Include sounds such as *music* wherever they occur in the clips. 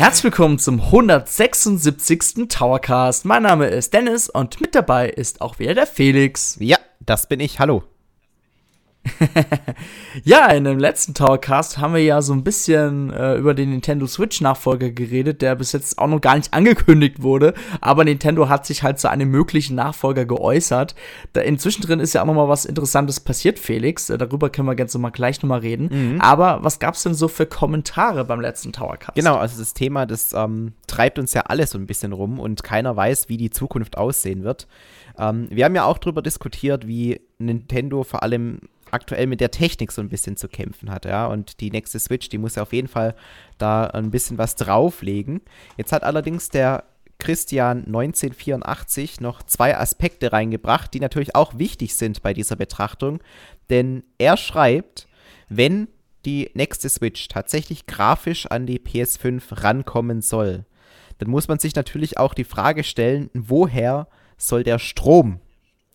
Herzlich willkommen zum 176. Towercast. Mein Name ist Dennis und mit dabei ist auch wieder der Felix. Ja, das bin ich. Hallo. *laughs* ja, in dem letzten Towercast haben wir ja so ein bisschen äh, über den Nintendo Switch Nachfolger geredet, der bis jetzt auch noch gar nicht angekündigt wurde, aber Nintendo hat sich halt zu einem möglichen Nachfolger geäußert. Da inzwischen drin ist ja auch noch mal was Interessantes passiert, Felix. Äh, darüber können wir ganz mal gleich noch mal reden. Mhm. Aber was gab's denn so für Kommentare beim letzten Towercast? Genau, also das Thema, das ähm, treibt uns ja alles so ein bisschen rum und keiner weiß, wie die Zukunft aussehen wird. Ähm, wir haben ja auch darüber diskutiert, wie Nintendo vor allem aktuell mit der Technik so ein bisschen zu kämpfen hat, ja. Und die nächste Switch, die muss ja auf jeden Fall da ein bisschen was drauflegen. Jetzt hat allerdings der Christian 1984 noch zwei Aspekte reingebracht, die natürlich auch wichtig sind bei dieser Betrachtung. Denn er schreibt, wenn die nächste Switch tatsächlich grafisch an die PS5 rankommen soll, dann muss man sich natürlich auch die Frage stellen, woher soll der Strom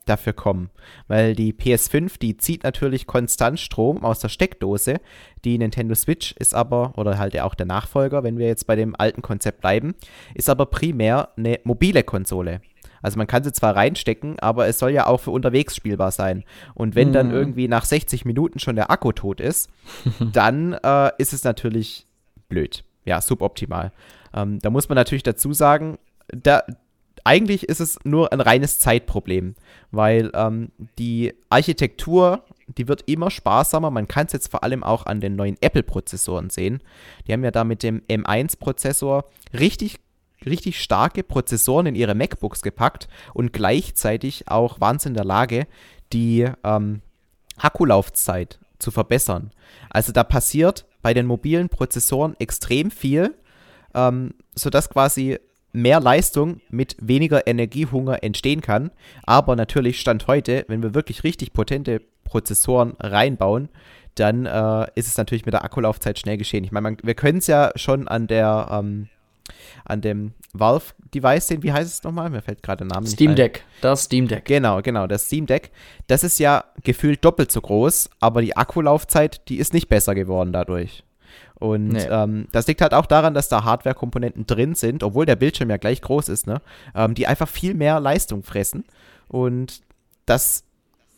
dafür kommen. Weil die PS5, die zieht natürlich konstant Strom aus der Steckdose. Die Nintendo Switch ist aber, oder halt auch der Nachfolger, wenn wir jetzt bei dem alten Konzept bleiben, ist aber primär eine mobile Konsole. Also man kann sie zwar reinstecken, aber es soll ja auch für unterwegs spielbar sein. Und wenn mhm. dann irgendwie nach 60 Minuten schon der Akku tot ist, *laughs* dann äh, ist es natürlich blöd. Ja, suboptimal. Ähm, da muss man natürlich dazu sagen, da, eigentlich ist es nur ein reines Zeitproblem, weil ähm, die Architektur, die wird immer sparsamer. Man kann es jetzt vor allem auch an den neuen Apple-Prozessoren sehen. Die haben ja da mit dem M1-Prozessor richtig richtig starke Prozessoren in ihre MacBooks gepackt und gleichzeitig auch sie in der Lage, die ähm, Akkulaufzeit zu verbessern. Also da passiert bei den mobilen Prozessoren extrem viel, ähm, sodass quasi mehr Leistung mit weniger Energiehunger entstehen kann. Aber natürlich Stand heute, wenn wir wirklich richtig potente Prozessoren reinbauen, dann äh, ist es natürlich mit der Akkulaufzeit schnell geschehen. Ich meine, wir können es ja schon an der ähm, an dem Valve-Device sehen. Wie heißt es nochmal? Mir fällt gerade der Name Steam nicht Deck. Das Steam Deck. Genau, genau, das Steam Deck. Das ist ja gefühlt doppelt so groß, aber die Akkulaufzeit, die ist nicht besser geworden dadurch. Und nee. ähm, das liegt halt auch daran, dass da Hardware-Komponenten drin sind, obwohl der Bildschirm ja gleich groß ist, ne? Ähm, die einfach viel mehr Leistung fressen. Und das,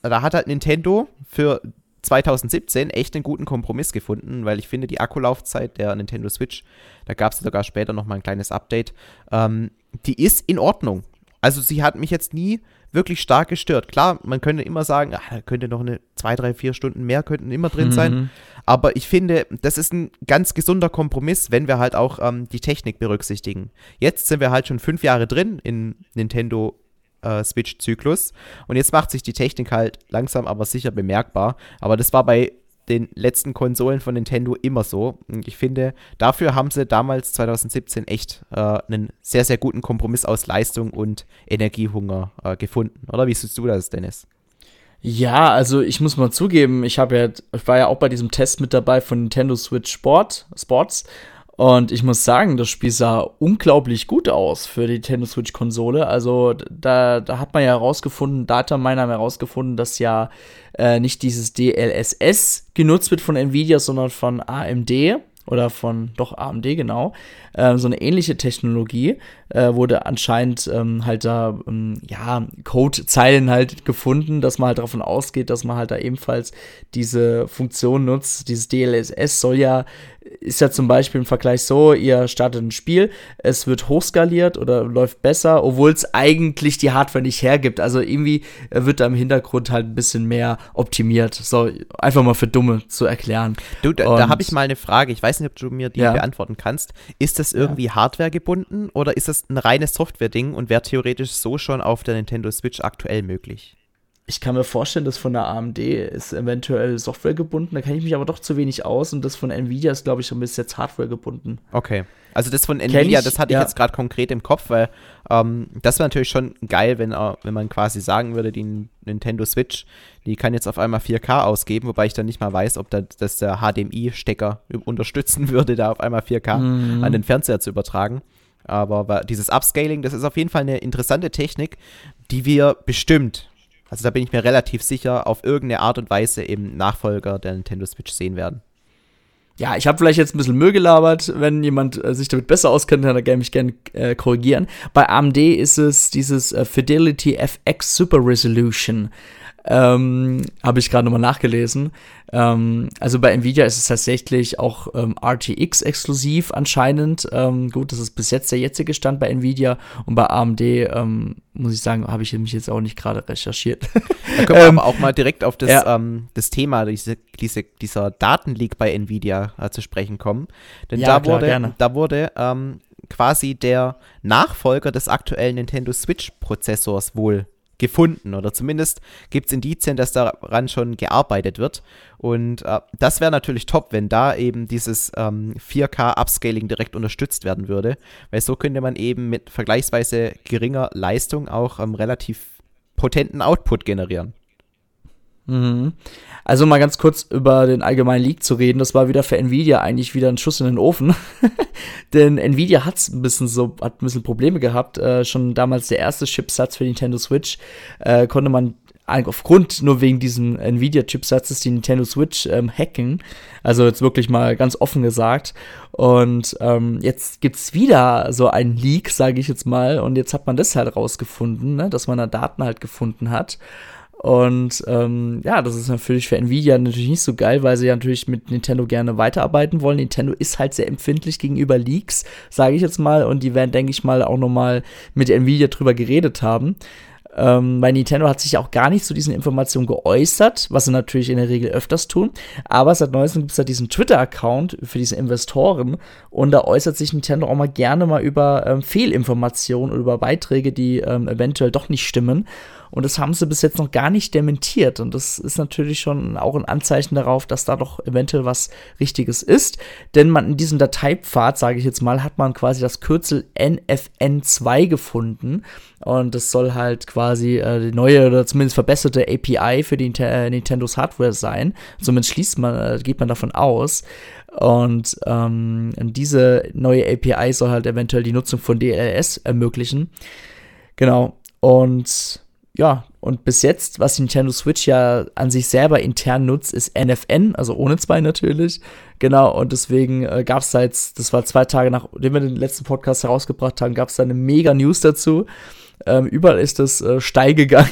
da hat halt Nintendo für 2017 echt einen guten Kompromiss gefunden, weil ich finde, die Akkulaufzeit der Nintendo Switch, da gab es sogar später nochmal ein kleines Update, ähm, die ist in Ordnung. Also sie hat mich jetzt nie wirklich stark gestört. Klar, man könnte immer sagen, ach, da könnte noch eine zwei, drei, vier Stunden mehr könnten immer drin mhm. sein. Aber ich finde, das ist ein ganz gesunder Kompromiss, wenn wir halt auch ähm, die Technik berücksichtigen. Jetzt sind wir halt schon fünf Jahre drin in Nintendo äh, Switch-Zyklus und jetzt macht sich die Technik halt langsam aber sicher bemerkbar. Aber das war bei den letzten Konsolen von Nintendo immer so. Und ich finde, dafür haben sie damals 2017 echt äh, einen sehr, sehr guten Kompromiss aus Leistung und Energiehunger äh, gefunden. Oder wie siehst du das, Dennis? Ja, also ich muss mal zugeben, ich ja, ich war ja auch bei diesem Test mit dabei von Nintendo Switch Sport, Sports und ich muss sagen, das Spiel sah unglaublich gut aus für die Nintendo Switch-Konsole. Also da, da hat man ja herausgefunden, Dataminer haben herausgefunden, dass ja äh, nicht dieses DLSS genutzt wird von Nvidia, sondern von AMD oder von doch AMD genau. Äh, so eine ähnliche Technologie äh, wurde anscheinend ähm, halt da ähm, ja Codezeilen halt gefunden, dass man halt davon ausgeht, dass man halt da ebenfalls diese Funktion nutzt. Dieses DLSS soll ja ist ja zum Beispiel im Vergleich so, ihr startet ein Spiel, es wird hochskaliert oder läuft besser, obwohl es eigentlich die Hardware nicht hergibt. Also irgendwie wird da im Hintergrund halt ein bisschen mehr optimiert. So, einfach mal für Dumme zu erklären. Du, da, da habe ich mal eine Frage. Ich weiß nicht, ob du mir die ja. beantworten kannst. Ist das irgendwie ja. Hardware gebunden oder ist das ein reines Software-Ding und wäre theoretisch so schon auf der Nintendo Switch aktuell möglich? Ich kann mir vorstellen, dass von der AMD ist eventuell Software gebunden, da kenne ich mich aber doch zu wenig aus und das von Nvidia ist, glaube ich, schon bis jetzt Hardware gebunden. Okay. Also das von Nvidia, ich, das hatte ja. ich jetzt gerade konkret im Kopf, weil ähm, das wäre natürlich schon geil, wenn, äh, wenn man quasi sagen würde, die Nintendo Switch, die kann jetzt auf einmal 4K ausgeben, wobei ich dann nicht mal weiß, ob da, das der HDMI-Stecker unterstützen *laughs* würde, da auf einmal 4K mhm. an den Fernseher zu übertragen. Aber dieses Upscaling, das ist auf jeden Fall eine interessante Technik, die wir bestimmt also da bin ich mir relativ sicher, auf irgendeine Art und Weise im Nachfolger der Nintendo Switch sehen werden. ja, ich habe vielleicht jetzt ein bisschen Müll gelabert. Wenn jemand äh, sich damit besser auskennt, dann kann er mich gerne äh, korrigieren. Bei AMD ist es dieses äh, Fidelity FX Super Resolution. Ähm, Habe ich gerade nochmal nachgelesen. Ähm, also bei Nvidia ist es tatsächlich auch ähm, RTX exklusiv anscheinend. Ähm, gut, das ist bis jetzt der jetzige Stand bei Nvidia und bei AMD ähm, muss ich sagen, habe ich mich jetzt auch nicht gerade recherchiert. Da können wir *laughs* ähm, aber auch mal direkt auf das, ja. das Thema, diese, diese, dieser Datenleak bei Nvidia äh, zu sprechen kommen. Denn ja, da, klar, wurde, gerne. da wurde quasi der Nachfolger des aktuellen Nintendo Switch-Prozessors wohl gefunden oder zumindest gibt es Indizien, dass daran schon gearbeitet wird. Und äh, das wäre natürlich top, wenn da eben dieses ähm, 4K-Upscaling direkt unterstützt werden würde, weil so könnte man eben mit vergleichsweise geringer Leistung auch ähm, relativ potenten Output generieren. Mhm. Also mal ganz kurz über den allgemeinen Leak zu reden, das war wieder für Nvidia eigentlich wieder ein Schuss in den Ofen. *laughs* Denn Nvidia hat's ein bisschen so, hat ein bisschen Probleme gehabt. Äh, schon damals der erste Chipsatz für Nintendo Switch äh, konnte man aufgrund nur wegen diesem Nvidia-Chipsatzes die Nintendo Switch ähm, hacken. Also jetzt wirklich mal ganz offen gesagt. Und ähm, jetzt gibt's wieder so einen Leak, sage ich jetzt mal. Und jetzt hat man das halt rausgefunden, ne, dass man da Daten halt gefunden hat. Und ähm, ja, das ist natürlich für Nvidia natürlich nicht so geil, weil sie ja natürlich mit Nintendo gerne weiterarbeiten wollen. Nintendo ist halt sehr empfindlich gegenüber Leaks, sage ich jetzt mal. Und die werden, denke ich mal, auch nochmal mit Nvidia drüber geredet haben. Ähm, weil Nintendo hat sich auch gar nicht zu diesen Informationen geäußert, was sie natürlich in der Regel öfters tun. Aber seit neuestem gibt es da diesen Twitter-Account für diese Investoren und da äußert sich Nintendo auch mal gerne mal über ähm, Fehlinformationen oder über Beiträge, die ähm, eventuell doch nicht stimmen. Und das haben sie bis jetzt noch gar nicht dementiert. Und das ist natürlich schon auch ein Anzeichen darauf, dass da doch eventuell was Richtiges ist. Denn man in diesem Dateipfad, sage ich jetzt mal, hat man quasi das Kürzel NFN2 gefunden. Und das soll halt quasi äh, die neue oder zumindest verbesserte API für die äh, Nintendos Hardware sein. Zumindest schließt man, äh, geht man davon aus. Und ähm, diese neue API soll halt eventuell die Nutzung von DLS ermöglichen. Genau. Und ja, und bis jetzt, was die Nintendo Switch ja an sich selber intern nutzt, ist NFN, also ohne zwei natürlich. Genau, und deswegen äh, gab es da jetzt, das war zwei Tage nachdem wir den letzten Podcast herausgebracht haben, gab es da eine mega News dazu. Ähm, überall ist das äh, steil gegangen,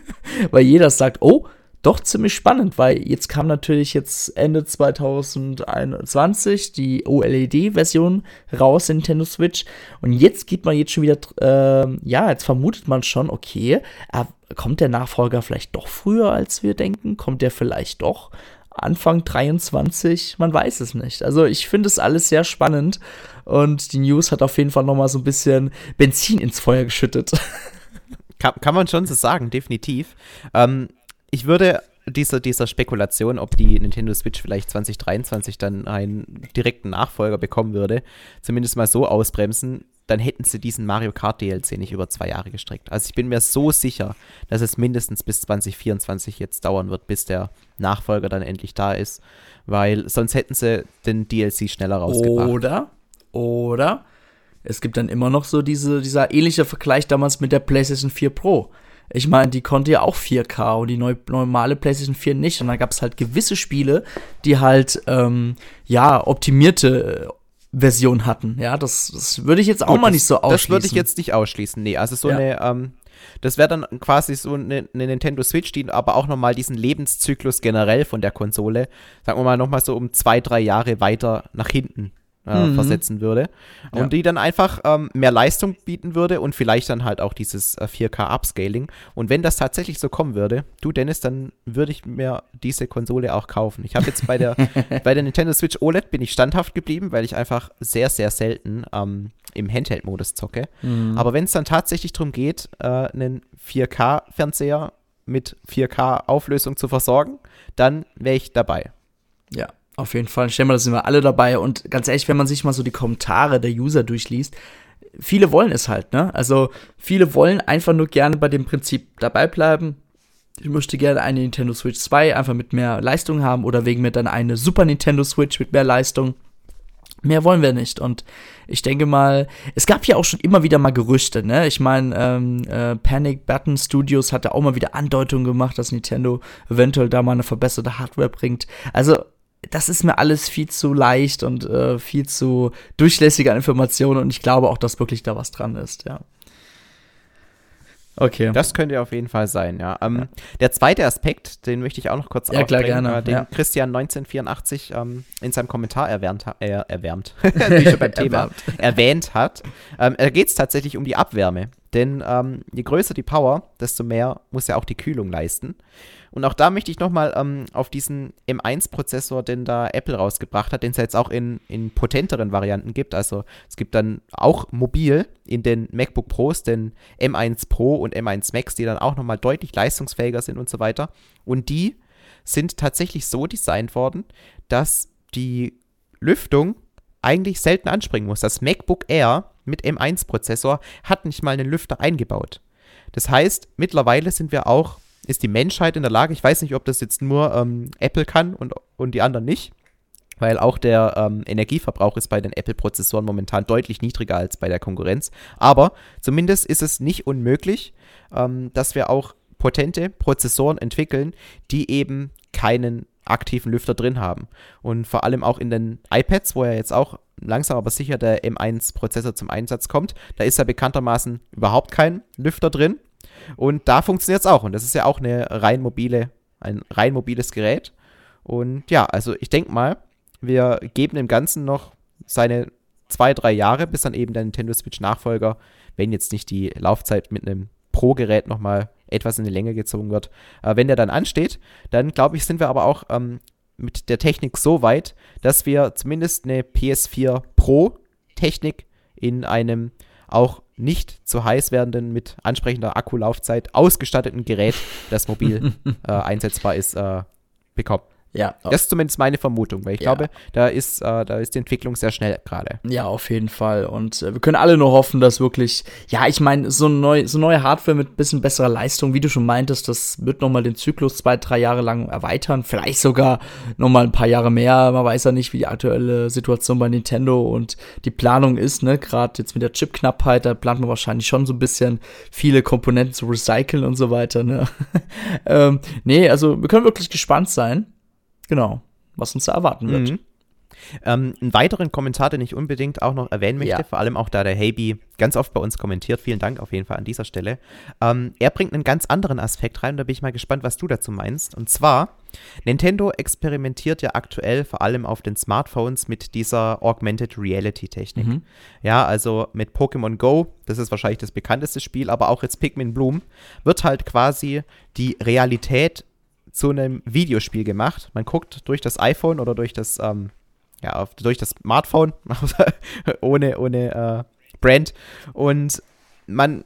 *laughs* weil jeder sagt, oh, doch ziemlich spannend, weil jetzt kam natürlich jetzt Ende 2021 die OLED-Version raus, in Nintendo Switch. Und jetzt geht man jetzt schon wieder, äh, ja, jetzt vermutet man schon, okay, äh, kommt der Nachfolger vielleicht doch früher, als wir denken? Kommt der vielleicht doch Anfang 23? Man weiß es nicht. Also ich finde es alles sehr spannend und die News hat auf jeden Fall noch mal so ein bisschen Benzin ins Feuer geschüttet. *laughs* Kann, kann man schon so sagen, definitiv. Ähm, ich würde dieser, dieser Spekulation, ob die Nintendo Switch vielleicht 2023 dann einen direkten Nachfolger bekommen würde, zumindest mal so ausbremsen, dann hätten sie diesen Mario Kart DLC nicht über zwei Jahre gestreckt. Also ich bin mir so sicher, dass es mindestens bis 2024 jetzt dauern wird, bis der Nachfolger dann endlich da ist, weil sonst hätten sie den DLC schneller rausgebracht. Oder, oder es gibt dann immer noch so diese, dieser ähnliche Vergleich damals mit der PlayStation 4 Pro. Ich meine, die konnte ja auch 4K und die neu, normale PlayStation 4 nicht. Und da gab es halt gewisse Spiele, die halt, ähm, ja, optimierte äh, Version hatten. Ja, das, das würde ich jetzt auch Gut, mal nicht so ausschließen. Das würde ich jetzt nicht ausschließen. Nee, also so ja. eine, ähm, das wäre dann quasi so eine, eine, Nintendo Switch, die aber auch nochmal diesen Lebenszyklus generell von der Konsole, sagen wir mal, nochmal so um zwei, drei Jahre weiter nach hinten äh, mhm. versetzen würde. Und ja. die dann einfach ähm, mehr Leistung bieten würde und vielleicht dann halt auch dieses äh, 4K-Upscaling. Und wenn das tatsächlich so kommen würde, du Dennis, dann würde ich mir diese Konsole auch kaufen. Ich habe jetzt bei der, *laughs* bei der Nintendo Switch OLED bin ich standhaft geblieben, weil ich einfach sehr, sehr selten ähm, im Handheld-Modus zocke. Mhm. Aber wenn es dann tatsächlich darum geht, äh, einen 4K-Fernseher mit 4K-Auflösung zu versorgen, dann wäre ich dabei. Ja, auf jeden Fall. Stellen wir, da sind wir alle dabei. Und ganz ehrlich, wenn man sich mal so die Kommentare der User durchliest, viele wollen es halt, ne? Also viele wollen einfach nur gerne bei dem Prinzip dabei bleiben. Ich möchte gerne eine Nintendo Switch 2 einfach mit mehr Leistung haben oder wegen mir dann eine Super Nintendo Switch mit mehr Leistung. Mehr wollen wir nicht. Und ich denke mal, es gab ja auch schon immer wieder mal Gerüchte, ne? Ich meine, ähm, äh, Panic Button Studios hatte auch mal wieder Andeutungen gemacht, dass Nintendo eventuell da mal eine verbesserte Hardware bringt. Also das ist mir alles viel zu leicht und äh, viel zu durchlässig an Informationen und ich glaube auch, dass wirklich da was dran ist, ja. Okay. Das könnte auf jeden Fall sein, ja. Ähm, ja. Der zweite Aspekt, den möchte ich auch noch kurz ja, klar, gerne. Äh, den ja. Christian 1984 ähm, in seinem Kommentar erwärmt, *laughs* *laughs* äh, erwärmt, erwähnt hat. Ähm, da geht es tatsächlich um die Abwärme. Denn ähm, je größer die Power, desto mehr muss ja auch die Kühlung leisten. Und auch da möchte ich nochmal ähm, auf diesen M1-Prozessor, den da Apple rausgebracht hat, den es jetzt auch in, in potenteren Varianten gibt. Also es gibt dann auch mobil in den MacBook Pros den M1 Pro und M1 Max, die dann auch nochmal deutlich leistungsfähiger sind und so weiter. Und die sind tatsächlich so designt worden, dass die Lüftung eigentlich selten anspringen muss. Das MacBook Air mit M1-Prozessor hat nicht mal einen Lüfter eingebaut. Das heißt, mittlerweile sind wir auch ist die Menschheit in der Lage, ich weiß nicht, ob das jetzt nur ähm, Apple kann und, und die anderen nicht, weil auch der ähm, Energieverbrauch ist bei den Apple-Prozessoren momentan deutlich niedriger als bei der Konkurrenz. Aber zumindest ist es nicht unmöglich, ähm, dass wir auch potente Prozessoren entwickeln, die eben keinen aktiven Lüfter drin haben. Und vor allem auch in den iPads, wo ja jetzt auch langsam aber sicher der M1-Prozessor zum Einsatz kommt, da ist ja bekanntermaßen überhaupt kein Lüfter drin. Und da funktioniert es auch. Und das ist ja auch eine rein mobile, ein rein mobiles Gerät. Und ja, also ich denke mal, wir geben dem Ganzen noch seine zwei, drei Jahre, bis dann eben der Nintendo Switch Nachfolger, wenn jetzt nicht die Laufzeit mit einem Pro-Gerät nochmal etwas in die Länge gezogen wird. Äh, wenn der dann ansteht, dann glaube ich, sind wir aber auch ähm, mit der Technik so weit, dass wir zumindest eine PS4 Pro Technik in einem auch nicht zu heiß werdenden, mit ansprechender Akkulaufzeit ausgestatteten Gerät, das mobil *laughs* äh, einsetzbar ist, äh, bekommen. Ja. Das ist zumindest meine Vermutung, weil ich ja. glaube, da ist, äh, da ist die Entwicklung sehr schnell gerade. Ja, auf jeden Fall. Und äh, wir können alle nur hoffen, dass wirklich, ja, ich meine, so, neu, so neue Hardware mit bisschen besserer Leistung, wie du schon meintest, das wird nochmal den Zyklus zwei, drei Jahre lang erweitern. Vielleicht sogar nochmal ein paar Jahre mehr. Man weiß ja nicht, wie die aktuelle Situation bei Nintendo und die Planung ist, ne? Gerade jetzt mit der Chipknappheit, da plant man wahrscheinlich schon so ein bisschen viele Komponenten zu recyceln und so weiter, ne? *laughs* ähm, nee, also wir können wirklich gespannt sein. Genau, was uns da erwarten wird. Mhm. Ähm, einen weiteren Kommentar, den ich unbedingt auch noch erwähnen möchte, ja. vor allem auch da der Haby ganz oft bei uns kommentiert. Vielen Dank auf jeden Fall an dieser Stelle. Ähm, er bringt einen ganz anderen Aspekt rein und da bin ich mal gespannt, was du dazu meinst. Und zwar, Nintendo experimentiert ja aktuell vor allem auf den Smartphones mit dieser Augmented Reality Technik. Mhm. Ja, also mit Pokémon Go, das ist wahrscheinlich das bekannteste Spiel, aber auch jetzt Pikmin Bloom, wird halt quasi die Realität zu einem Videospiel gemacht. Man guckt durch das iPhone oder durch das, ähm, ja, durch das Smartphone, *laughs* ohne, ohne äh, Brand. Und man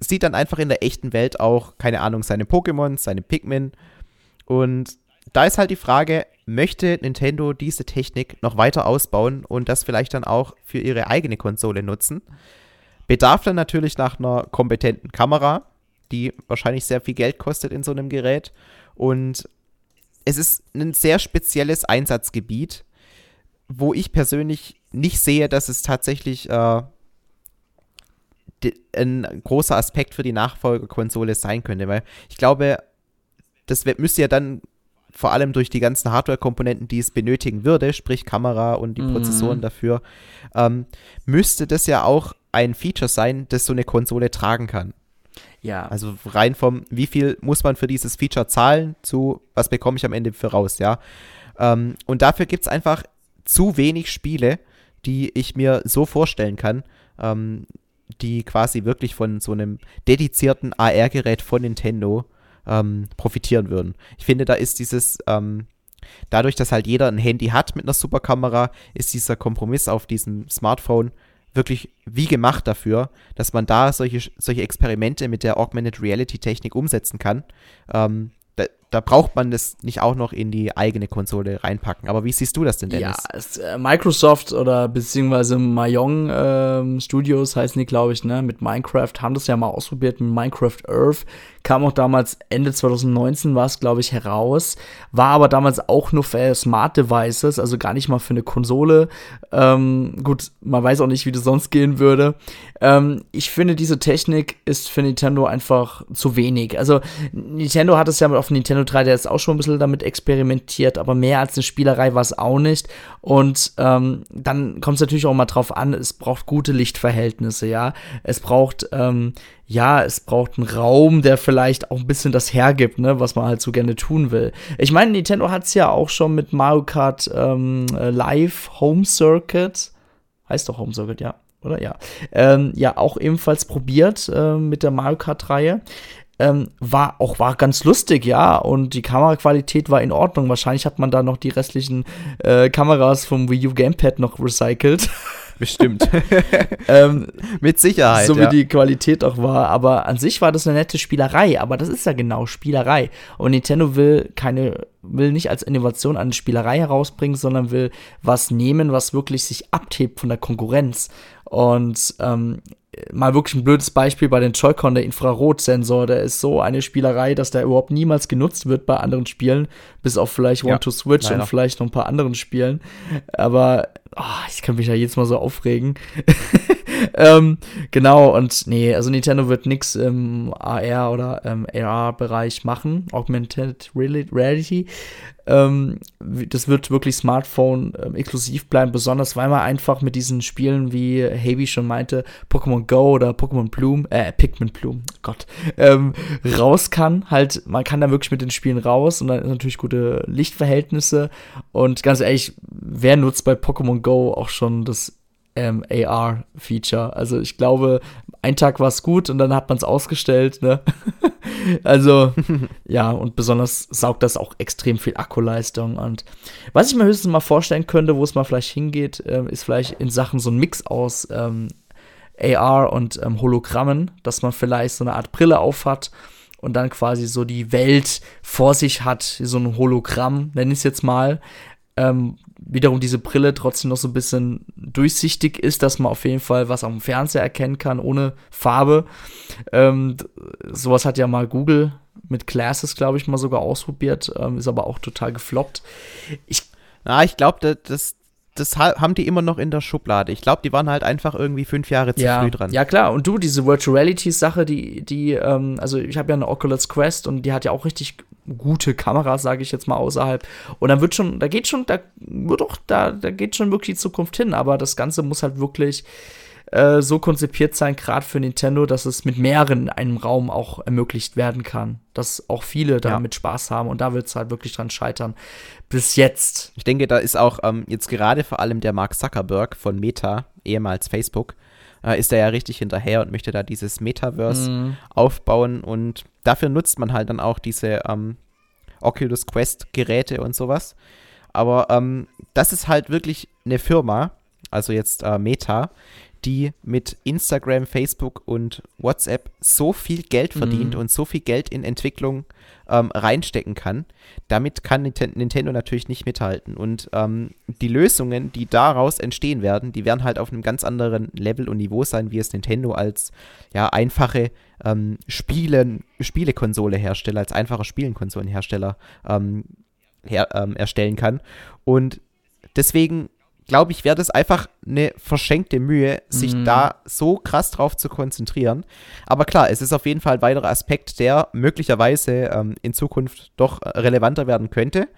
sieht dann einfach in der echten Welt auch, keine Ahnung, seine Pokémon, seine Pikmin. Und da ist halt die Frage, möchte Nintendo diese Technik noch weiter ausbauen und das vielleicht dann auch für ihre eigene Konsole nutzen? Bedarf dann natürlich nach einer kompetenten Kamera, die wahrscheinlich sehr viel Geld kostet in so einem Gerät und es ist ein sehr spezielles Einsatzgebiet, wo ich persönlich nicht sehe, dass es tatsächlich äh, ein großer Aspekt für die Nachfolgerkonsole sein könnte. Weil ich glaube, das müsste ja dann vor allem durch die ganzen Hardware-Komponenten, die es benötigen würde, sprich Kamera und die mhm. Prozessoren dafür, ähm, müsste das ja auch ein Feature sein, das so eine Konsole tragen kann. Ja. Also rein vom, wie viel muss man für dieses Feature zahlen, zu was bekomme ich am Ende für raus, ja. Ähm, und dafür gibt es einfach zu wenig Spiele, die ich mir so vorstellen kann, ähm, die quasi wirklich von so einem dedizierten AR-Gerät von Nintendo ähm, profitieren würden. Ich finde, da ist dieses, ähm, dadurch, dass halt jeder ein Handy hat mit einer Superkamera, ist dieser Kompromiss auf diesem Smartphone wirklich wie gemacht dafür, dass man da solche, solche Experimente mit der Augmented Reality Technik umsetzen kann. Ähm, da, da, braucht man das nicht auch noch in die eigene Konsole reinpacken. Aber wie siehst du das denn, Dennis? Ja, es, äh, Microsoft oder beziehungsweise Mayong äh, Studios heißen die, glaube ich, ne, mit Minecraft, haben das ja mal ausprobiert mit Minecraft Earth. Kam auch damals Ende 2019 war es, glaube ich, heraus. War aber damals auch nur für Smart Devices, also gar nicht mal für eine Konsole. Ähm, gut, man weiß auch nicht, wie das sonst gehen würde. Ähm, ich finde, diese Technik ist für Nintendo einfach zu wenig. Also, Nintendo hat es ja auf Nintendo 3DS auch schon ein bisschen damit experimentiert, aber mehr als eine Spielerei war es auch nicht. Und ähm, dann kommt es natürlich auch mal drauf an, es braucht gute Lichtverhältnisse, ja. Es braucht, ähm, ja, es braucht einen Raum, der vielleicht auch ein bisschen das hergibt, ne, was man halt so gerne tun will. Ich meine, Nintendo hat es ja auch schon mit Mario Kart ähm, Live Home Circuit, heißt doch Home Circuit, ja, oder? Ja. Ähm, ja, auch ebenfalls probiert äh, mit der Mario Kart-Reihe. Ähm, war auch war ganz lustig, ja, und die Kameraqualität war in Ordnung. Wahrscheinlich hat man da noch die restlichen äh, Kameras vom Wii U Gamepad noch recycelt. *laughs* Bestimmt. *laughs* ähm, Mit Sicherheit. So wie ja. die Qualität auch war. Aber an sich war das eine nette Spielerei. Aber das ist ja genau Spielerei. Und Nintendo will keine, will nicht als Innovation eine Spielerei herausbringen, sondern will was nehmen, was wirklich sich abhebt von der Konkurrenz. Und ähm, mal wirklich ein blödes Beispiel bei den Joy-Con, der Infrarotsensor, der ist so eine Spielerei, dass der überhaupt niemals genutzt wird bei anderen Spielen, bis auf vielleicht One ja, to Switch leider. und vielleicht noch ein paar anderen Spielen. Aber oh, ich kann mich ja jedes Mal so aufregen. *laughs* *laughs* ähm, genau, und nee, also Nintendo wird nichts im AR oder ähm, AR-Bereich machen, Augmented Reality. Ähm, das wird wirklich Smartphone ähm, exklusiv bleiben, besonders weil man einfach mit diesen Spielen, wie Heavy schon meinte, Pokémon Go oder Pokémon Bloom, äh, Pikmin Bloom, Gott, ähm, raus kann. Halt, man kann da wirklich mit den Spielen raus und dann natürlich gute Lichtverhältnisse. Und ganz ehrlich, wer nutzt bei Pokémon Go auch schon das ähm, AR-Feature. Also ich glaube, ein Tag war es gut und dann hat man es ausgestellt. Ne? *laughs* also *laughs* ja, und besonders saugt das auch extrem viel Akkuleistung. Und was ich mir höchstens mal vorstellen könnte, wo es mal vielleicht hingeht, äh, ist vielleicht in Sachen so ein Mix aus ähm, AR und ähm, Hologrammen, dass man vielleicht so eine Art Brille aufhat und dann quasi so die Welt vor sich hat, so ein Hologramm, nenne ich es jetzt mal, ähm, wiederum diese Brille trotzdem noch so ein bisschen durchsichtig ist, dass man auf jeden Fall was am Fernseher erkennen kann, ohne Farbe. Ähm, sowas hat ja mal Google mit Glasses, glaube ich, mal sogar ausprobiert, ähm, ist aber auch total gefloppt. Ich, Na, ich glaube, das, das haben die immer noch in der Schublade. Ich glaube, die waren halt einfach irgendwie fünf Jahre zu ja, früh dran. Ja, klar. Und du, diese Virtual Reality-Sache, die, die, ähm, also ich habe ja eine Oculus Quest und die hat ja auch richtig gute Kameras, sage ich jetzt mal außerhalb. Und dann wird schon, da geht schon, da wird doch, da, da geht schon wirklich die Zukunft hin. Aber das Ganze muss halt wirklich äh, so konzipiert sein, gerade für Nintendo, dass es mit mehreren in einem Raum auch ermöglicht werden kann. Dass auch viele damit ja. Spaß haben und da wird es halt wirklich dran scheitern. Bis jetzt. Ich denke, da ist auch ähm, jetzt gerade vor allem der Mark Zuckerberg von Meta, ehemals Facebook, äh, ist er ja richtig hinterher und möchte da dieses Metaverse mhm. aufbauen und dafür nutzt man halt dann auch diese ähm, Oculus Quest Geräte und sowas. Aber ähm, das ist halt wirklich eine Firma, also jetzt äh, Meta, die mit Instagram, Facebook und WhatsApp so viel Geld verdient mhm. und so viel Geld in Entwicklung ähm, reinstecken kann. Damit kann Nintendo natürlich nicht mithalten. Und ähm, die Lösungen, die daraus entstehen werden, die werden halt auf einem ganz anderen Level und Niveau sein, wie es Nintendo als ja, einfache ähm, Spielen, Spielekonsole-Hersteller, als einfacher Spielenkonsolenhersteller ähm, her, ähm, erstellen kann. Und deswegen glaube ich, wäre das einfach eine verschenkte Mühe, sich mm. da so krass drauf zu konzentrieren. Aber klar, es ist auf jeden Fall ein weiterer Aspekt, der möglicherweise ähm, in Zukunft doch äh, relevanter werden könnte.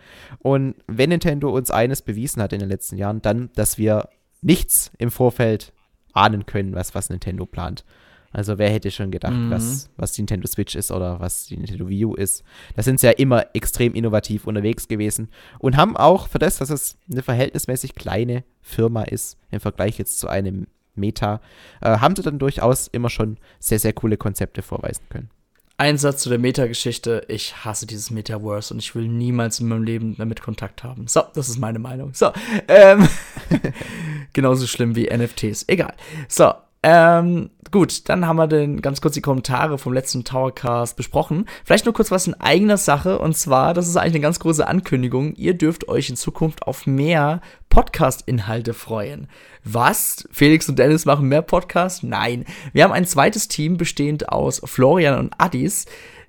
Und wenn Nintendo uns eines bewiesen hat in den letzten Jahren, dann, dass wir nichts im Vorfeld ahnen können, was, was Nintendo plant. Also wer hätte schon gedacht, mhm. was, was die Nintendo Switch ist oder was die Nintendo Wii U ist. Da sind sie ja immer extrem innovativ unterwegs gewesen und haben auch für das, dass es eine verhältnismäßig kleine Firma ist, im Vergleich jetzt zu einem Meta, äh, haben sie dann durchaus immer schon sehr, sehr coole Konzepte vorweisen können. Ein Satz zu der Meta-Geschichte. Ich hasse dieses Metaverse und ich will niemals in meinem Leben damit Kontakt haben. So, das ist meine Meinung. So, ähm, *laughs* *laughs* genauso schlimm wie NFTs. Egal. So, ähm, gut, dann haben wir den, ganz kurz die Kommentare vom letzten Towercast besprochen. Vielleicht nur kurz was in eigener Sache. Und zwar, das ist eigentlich eine ganz große Ankündigung. Ihr dürft euch in Zukunft auf mehr Podcast-Inhalte freuen. Was? Felix und Dennis machen mehr Podcasts? Nein. Wir haben ein zweites Team bestehend aus Florian und Addis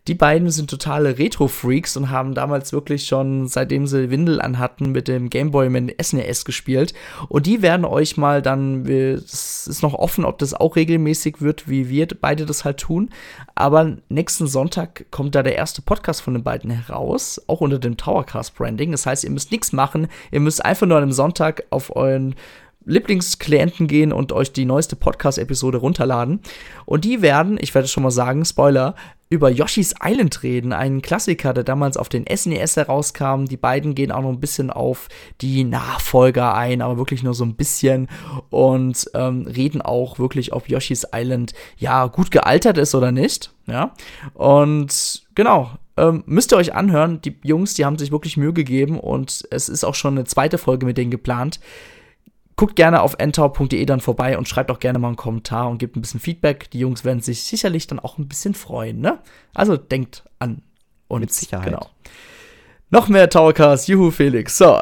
Die beiden sind totale Retro-Freaks und haben damals wirklich schon, seitdem sie Windel anhatten, mit dem Gameboy mit SNES gespielt. Und die werden euch mal dann, es ist noch offen, ob das auch regelmäßig wird, wie wir beide das halt tun. Aber nächsten Sonntag kommt da der erste Podcast von den beiden heraus, auch unter dem Towercast-Branding. Das heißt, ihr müsst nichts machen. Ihr müsst einfach nur an einem Sonntag auf euren Lieblingsklienten gehen und euch die neueste Podcast-Episode runterladen. Und die werden, ich werde schon mal sagen, Spoiler, über Yoshi's Island reden, einen Klassiker, der damals auf den SNES e herauskam. Die beiden gehen auch noch ein bisschen auf die Nachfolger ein, aber wirklich nur so ein bisschen und ähm, reden auch wirklich, ob Yoshi's Island ja gut gealtert ist oder nicht. Ja, und genau, ähm, müsst ihr euch anhören. Die Jungs, die haben sich wirklich Mühe gegeben und es ist auch schon eine zweite Folge mit denen geplant guckt gerne auf entau.de dann vorbei und schreibt auch gerne mal einen Kommentar und gebt ein bisschen Feedback. Die Jungs werden sich sicherlich dann auch ein bisschen freuen, ne? Also denkt an uns. Mit Sicherheit. Genau. Noch mehr Towercast, juhu Felix. So.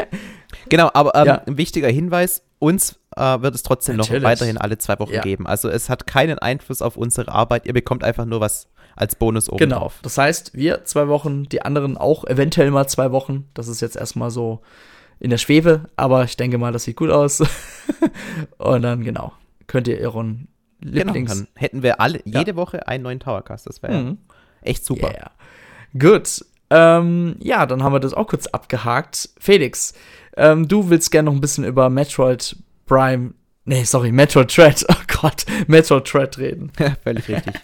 *laughs* genau, aber ähm, ja. ein wichtiger Hinweis, uns äh, wird es trotzdem Natürlich. noch weiterhin alle zwei Wochen ja. geben. Also es hat keinen Einfluss auf unsere Arbeit. Ihr bekommt einfach nur was als Bonus oben Genau. Drauf. Das heißt, wir zwei Wochen, die anderen auch eventuell mal zwei Wochen. Das ist jetzt erstmal so in der Schwebe, aber ich denke mal, das sieht gut aus. *laughs* und dann, genau, könnt ihr euren genau, Lieblings... Genau, dann hätten wir alle, ja. jede Woche einen neuen Towercast. Das wäre mhm. echt super. Yeah. Gut. Ähm, ja, dann haben wir das auch kurz abgehakt. Felix, ähm, du willst gerne noch ein bisschen über Metroid Prime, nee, sorry, Metroid Dread, *laughs* oh Gott, Metroid Dread reden. *laughs* Völlig richtig.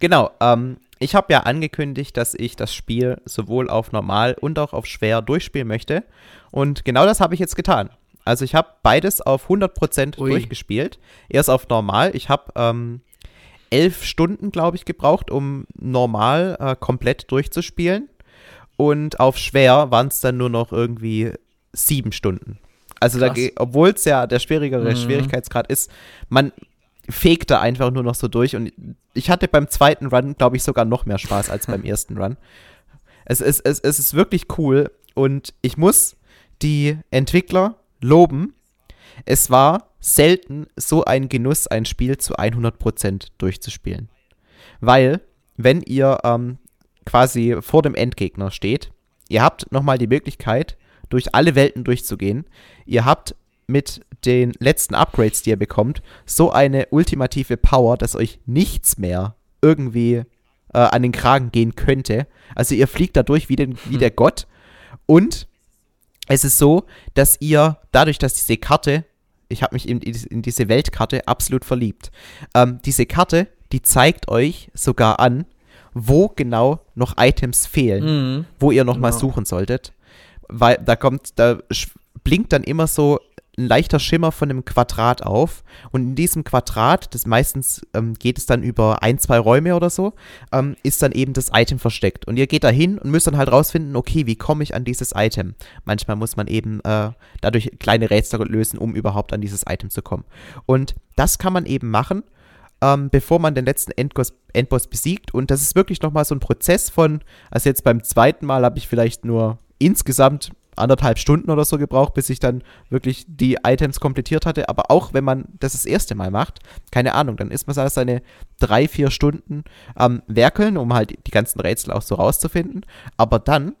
genau, ähm, ich habe ja angekündigt, dass ich das Spiel sowohl auf normal und auch auf schwer durchspielen möchte. Und genau das habe ich jetzt getan. Also ich habe beides auf 100% Ui. durchgespielt. Erst auf normal. Ich habe ähm, elf Stunden, glaube ich, gebraucht, um normal äh, komplett durchzuspielen. Und auf schwer waren es dann nur noch irgendwie sieben Stunden. Also, obwohl es ja der schwierigere mhm. Schwierigkeitsgrad ist, man fegt da einfach nur noch so durch. Und ich hatte beim zweiten Run, glaube ich, sogar noch mehr Spaß als beim *laughs* ersten Run. Es ist, es, es ist wirklich cool. Und ich muss die Entwickler loben. Es war selten so ein Genuss, ein Spiel zu 100% durchzuspielen. Weil, wenn ihr ähm, quasi vor dem Endgegner steht, ihr habt nochmal die Möglichkeit, durch alle Welten durchzugehen. Ihr habt mit den letzten Upgrades, die ihr bekommt, so eine ultimative Power, dass euch nichts mehr irgendwie äh, an den Kragen gehen könnte. Also ihr fliegt dadurch wie, den, wie hm. der Gott. Und es ist so, dass ihr dadurch, dass diese Karte, ich habe mich in, in, diese Weltkarte absolut verliebt, ähm, diese Karte, die zeigt euch sogar an, wo genau noch Items fehlen, mhm. wo ihr noch genau. suchen solltet. Weil da kommt, da blinkt dann immer so ein leichter Schimmer von einem Quadrat auf. Und in diesem Quadrat, das meistens ähm, geht es dann über ein, zwei Räume oder so, ähm, ist dann eben das Item versteckt. Und ihr geht da hin und müsst dann halt rausfinden, okay, wie komme ich an dieses Item? Manchmal muss man eben äh, dadurch kleine Rätsel lösen, um überhaupt an dieses Item zu kommen. Und das kann man eben machen, ähm, bevor man den letzten Endboss, Endboss besiegt. Und das ist wirklich nochmal so ein Prozess von, also jetzt beim zweiten Mal habe ich vielleicht nur insgesamt anderthalb Stunden oder so gebraucht, bis ich dann wirklich die Items komplettiert hatte. Aber auch wenn man das das erste Mal macht, keine Ahnung, dann ist man da seine drei, vier Stunden am Werkeln, um halt die ganzen Rätsel auch so rauszufinden. Aber dann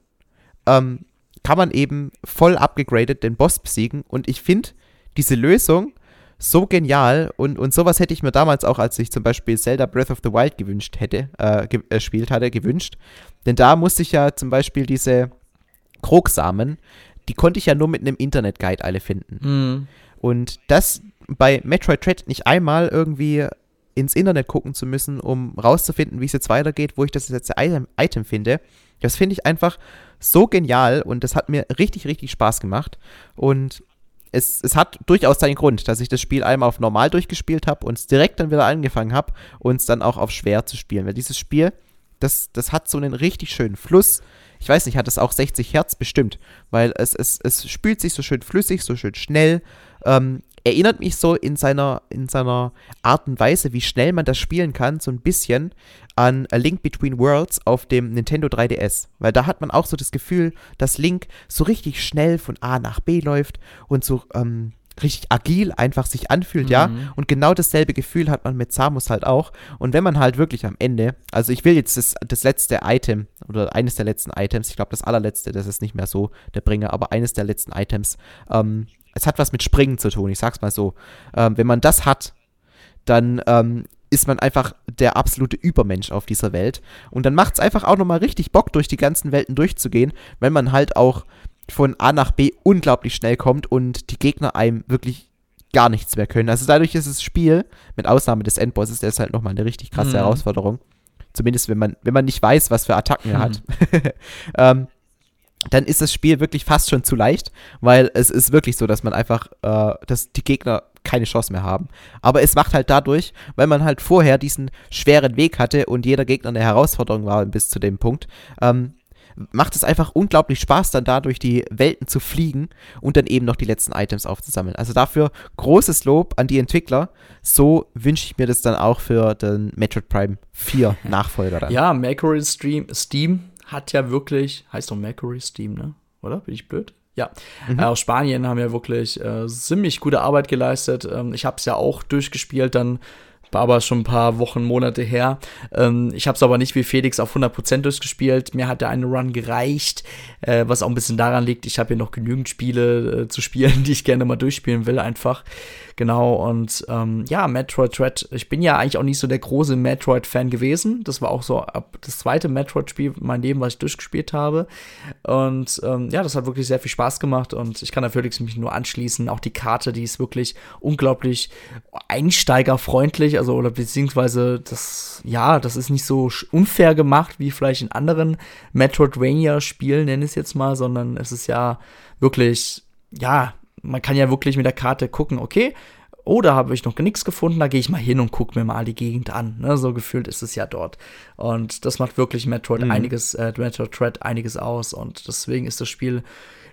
ähm, kann man eben voll abgegradet den Boss besiegen. Und ich finde diese Lösung so genial und, und sowas hätte ich mir damals auch, als ich zum Beispiel Zelda Breath of the Wild gewünscht hätte, äh, gespielt hatte, gewünscht. Denn da musste ich ja zum Beispiel diese Krogsamen, die konnte ich ja nur mit einem Internet-Guide alle finden. Mhm. Und das bei Metroid Dread nicht einmal irgendwie ins Internet gucken zu müssen, um rauszufinden, wie es jetzt weitergeht, wo ich das letzte Item, Item finde, das finde ich einfach so genial und das hat mir richtig, richtig Spaß gemacht. Und es, es hat durchaus seinen Grund, dass ich das Spiel einmal auf normal durchgespielt habe und es direkt dann wieder angefangen habe und es dann auch auf schwer zu spielen. Weil dieses Spiel, das, das hat so einen richtig schönen Fluss ich weiß nicht, hat es auch 60 Hertz bestimmt, weil es, es, es spült sich so schön flüssig, so schön schnell. Ähm, erinnert mich so in seiner, in seiner Art und Weise, wie schnell man das spielen kann, so ein bisschen an A Link Between Worlds auf dem Nintendo 3DS. Weil da hat man auch so das Gefühl, dass Link so richtig schnell von A nach B läuft und so ähm, richtig agil einfach sich anfühlt, mhm. ja. Und genau dasselbe Gefühl hat man mit Samus halt auch. Und wenn man halt wirklich am Ende, also ich will jetzt das, das letzte Item oder eines der letzten Items, ich glaube das allerletzte, das ist nicht mehr so der Bringer, aber eines der letzten Items, ähm, es hat was mit Springen zu tun, ich sag's mal so. Ähm, wenn man das hat, dann ähm, ist man einfach der absolute Übermensch auf dieser Welt. Und dann macht es einfach auch nochmal richtig Bock, durch die ganzen Welten durchzugehen, wenn man halt auch von A nach B unglaublich schnell kommt und die Gegner einem wirklich gar nichts mehr können. Also dadurch ist das Spiel, mit Ausnahme des Endbosses, der ist halt nochmal eine richtig krasse mhm. Herausforderung. Zumindest wenn man, wenn man nicht weiß, was für Attacken er hat. *laughs* ähm, dann ist das Spiel wirklich fast schon zu leicht, weil es ist wirklich so, dass man einfach, äh, dass die Gegner keine Chance mehr haben. Aber es macht halt dadurch, weil man halt vorher diesen schweren Weg hatte und jeder Gegner eine Herausforderung war bis zu dem Punkt, ähm, macht es einfach unglaublich Spaß, dann da durch die Welten zu fliegen und dann eben noch die letzten Items aufzusammeln. Also dafür großes Lob an die Entwickler. So wünsche ich mir das dann auch für den Metroid Prime 4 *laughs* Nachfolger dann. Ja, Mercury Stream, Steam hat ja wirklich, heißt doch Mercury Steam, ne? Oder? Bin ich blöd? Ja, mhm. äh, aus Spanien haben ja wirklich äh, ziemlich gute Arbeit geleistet. Ähm, ich habe es ja auch durchgespielt, dann war aber schon ein paar Wochen, Monate her. Ähm, ich habe es aber nicht wie Felix auf 100% durchgespielt. Mir hat der eine Run gereicht, äh, was auch ein bisschen daran liegt, ich habe hier noch genügend Spiele äh, zu spielen, *laughs* die ich gerne mal durchspielen will einfach. Genau, und ähm, ja, Metroid Dread, ich bin ja eigentlich auch nicht so der große Metroid-Fan gewesen. Das war auch so ab das zweite Metroid-Spiel mein Leben, was ich durchgespielt habe. Und ähm, ja, das hat wirklich sehr viel Spaß gemacht und ich kann da Felix mich nur anschließen. Auch die Karte, die ist wirklich unglaublich einsteigerfreundlich, also oder beziehungsweise das, ja, das ist nicht so unfair gemacht wie vielleicht in anderen Metroidvania-Spielen, nenne ich es jetzt mal, sondern es ist ja wirklich, ja, man kann ja wirklich mit der Karte gucken, okay, da habe ich noch nichts gefunden, da gehe ich mal hin und gucke mir mal die Gegend an. Ne? So gefühlt ist es ja dort. Und das macht wirklich Metroid mhm. einiges, äh, Metroid Dread einiges aus. Und deswegen ist das Spiel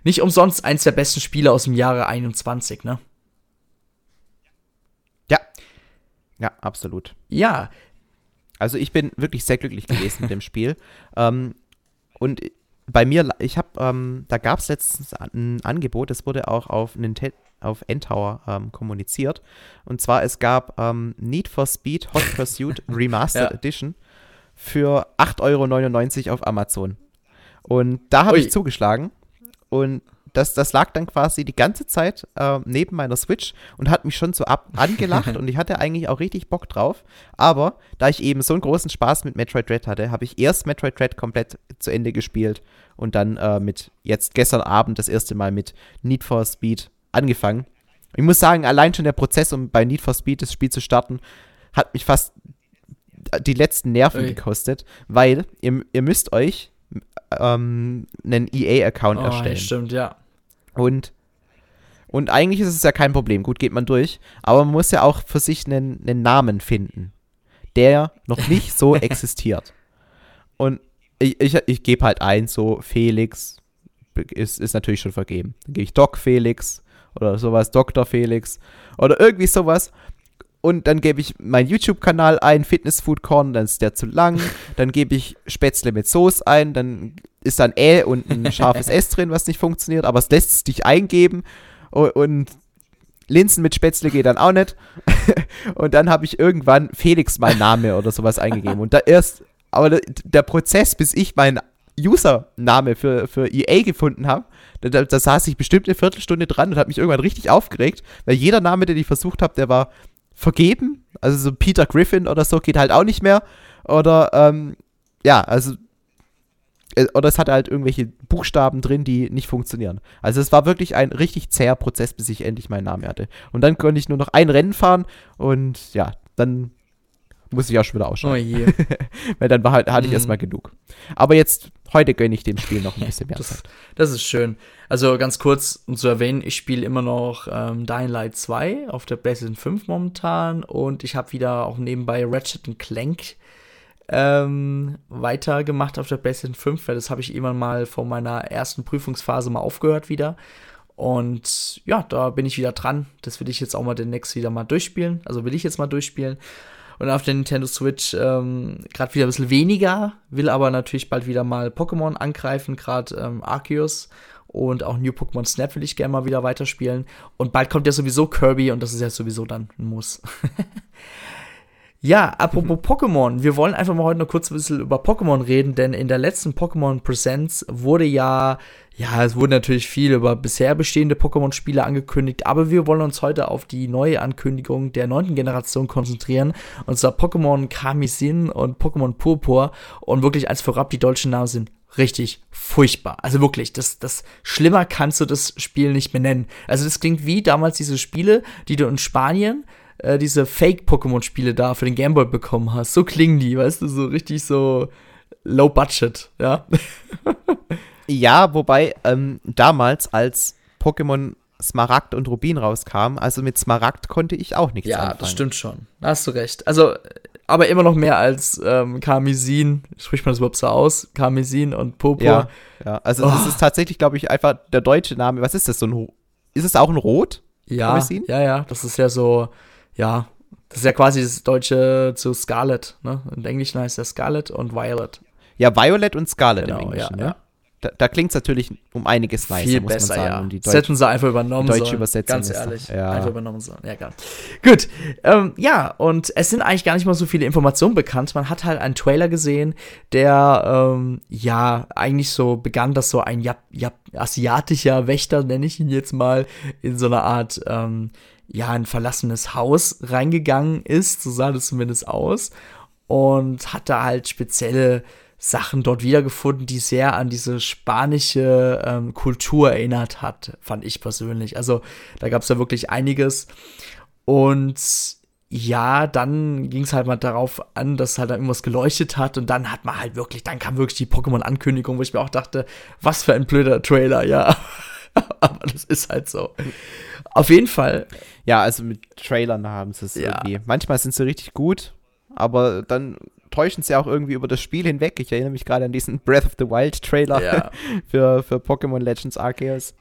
nicht umsonst eins der besten Spiele aus dem Jahre 21, ne? Ja. Ja, absolut. Ja. Also ich bin wirklich sehr glücklich gewesen mit dem Spiel. *laughs* Ähm, und bei mir, ich habe, ähm, da gab es letztens ein Angebot, das wurde auch auf Nintendo auf N-Tower ähm, kommuniziert. Und zwar, es gab ähm, Need for Speed Hot Pursuit *laughs* Remastered ja. Edition für 8,99 Euro auf Amazon. Und da habe ich zugeschlagen. Und das, das lag dann quasi die ganze Zeit äh, neben meiner Switch und hat mich schon so ab *laughs* angelacht und ich hatte eigentlich auch richtig Bock drauf. Aber da ich eben so einen großen Spaß mit Metroid Dread hatte, habe ich erst Metroid Dread komplett zu Ende gespielt und dann äh, mit jetzt gestern Abend das erste Mal mit Need for Speed angefangen. Ich muss sagen, allein schon der Prozess, um bei Need for Speed das Spiel zu starten, hat mich fast die letzten Nerven Ui. gekostet, weil ihr, ihr müsst euch ähm, einen EA-Account oh, erstellen. Stimmt, ja. Und, und eigentlich ist es ja kein Problem. Gut, geht man durch. Aber man muss ja auch für sich einen, einen Namen finden, der noch *laughs* nicht so existiert. Und ich, ich, ich gebe halt ein, so Felix ist, ist natürlich schon vergeben. Dann gehe ich Doc Felix oder sowas, Dr. Felix oder irgendwie sowas. Und dann gebe ich meinen YouTube-Kanal ein, Fitness Food Corn, dann ist der zu lang. Dann gebe ich Spätzle mit Soße ein, dann ist dann Ä und ein *laughs* scharfes S drin, was nicht funktioniert, aber es lässt es dich eingeben. Und, Linsen mit Spätzle geht dann auch nicht. *laughs* und dann habe ich irgendwann Felix mein Name oder sowas eingegeben. Und da erst, aber der Prozess, bis ich meinen Username für, für EA gefunden habe, da, da, saß ich bestimmt eine Viertelstunde dran und habe mich irgendwann richtig aufgeregt, weil jeder Name, den ich versucht habe, der war vergeben. Also so Peter Griffin oder so geht halt auch nicht mehr. Oder ähm, ja, also oder es hatte halt irgendwelche Buchstaben drin, die nicht funktionieren. Also es war wirklich ein richtig zäher Prozess, bis ich endlich meinen Namen hatte. Und dann konnte ich nur noch ein Rennen fahren und ja, dann muss ich auch schon wieder ausschauen. Oh je. *laughs* Weil dann war halt, hatte ich mm. erstmal genug. Aber jetzt, heute gönne ich dem Spiel noch ein bisschen mehr das, Zeit. Das ist schön. Also ganz kurz, um zu erwähnen, ich spiele immer noch ähm, Dying Light 2 auf der PlayStation 5 momentan und ich habe wieder auch nebenbei Ratchet Clank ähm, weitergemacht auf der PlayStation 5, weil das habe ich immer mal vor meiner ersten Prüfungsphase mal aufgehört wieder. Und ja, da bin ich wieder dran. Das will ich jetzt auch mal demnächst wieder mal durchspielen. Also will ich jetzt mal durchspielen. Und auf der Nintendo Switch ähm, gerade wieder ein bisschen weniger, will aber natürlich bald wieder mal Pokémon angreifen, gerade ähm, Arceus Und auch New Pokémon Snap will ich gerne mal wieder weiterspielen. Und bald kommt ja sowieso Kirby und das ist ja sowieso dann ein Muss. *laughs* Ja, apropos Pokémon, wir wollen einfach mal heute noch kurz ein bisschen über Pokémon reden, denn in der letzten Pokémon Presents wurde ja, ja, es wurden natürlich viel über bisher bestehende Pokémon-Spiele angekündigt, aber wir wollen uns heute auf die neue Ankündigung der neunten Generation konzentrieren, und zwar Pokémon Kamisin und Pokémon Purpur und wirklich als vorab die deutschen Namen sind richtig furchtbar. Also wirklich, das, das schlimmer kannst du das Spiel nicht mehr nennen. Also das klingt wie damals diese Spiele, die du in Spanien äh, diese Fake-Pokémon-Spiele da für den Gameboy bekommen hast. So klingen die, weißt du, so richtig so low budget, ja. *laughs* ja, wobei ähm, damals, als Pokémon Smaragd und Rubin rauskam, also mit Smaragd konnte ich auch nichts ja, anfangen. Ja, das stimmt schon. Da hast du recht. Also, aber immer noch mehr als ähm, Karmesin, spricht man das überhaupt so aus? Karmesin und Purpur. Ja, ja. also oh. das ist tatsächlich, glaube ich, einfach der deutsche Name. Was ist das, so ein, ist es auch ein Rot? Ja, Karmesin? ja, ja, das ist ja so, ja, das ist ja quasi das Deutsche zu Scarlet, ne? Im Englischen heißt der Scarlet und Violet. Ja, Violet und Scarlet genau, im Englischen, ja. ja. Da, da klingt es natürlich um einiges nicer, Viel muss besser, man sagen. Ja. Und die Deutsch, hätten sie einfach übernommen deutsche sollen. Übersetzung Ganz ehrlich. ja. Einfach übernommen sollen. Ja, klar. Gut. Ähm, ja, und es sind eigentlich gar nicht mal so viele Informationen bekannt. Man hat halt einen Trailer gesehen, der, ähm, ja, eigentlich so begann, dass so ein Jap Jap asiatischer Wächter, nenne ich ihn jetzt mal, in so einer Art, ähm, ja, ein verlassenes Haus reingegangen ist, so sah das zumindest aus, und hat da halt spezielle Sachen dort wiedergefunden, die sehr an diese spanische ähm, Kultur erinnert hat, fand ich persönlich. Also da gab es ja wirklich einiges. Und ja, dann ging es halt mal darauf an, dass halt irgendwas geleuchtet hat und dann hat man halt wirklich, dann kam wirklich die Pokémon-Ankündigung, wo ich mir auch dachte, was für ein blöder Trailer, ja. *laughs* Aber das ist halt so. Auf jeden Fall. Ja, also mit Trailern haben sie es ja. irgendwie. Manchmal sind sie richtig gut, aber dann täuschen sie auch irgendwie über das Spiel hinweg. Ich erinnere mich gerade an diesen *laughs* Breath of the Wild Trailer ja. *laughs* für, für Pokémon Legends Arceus.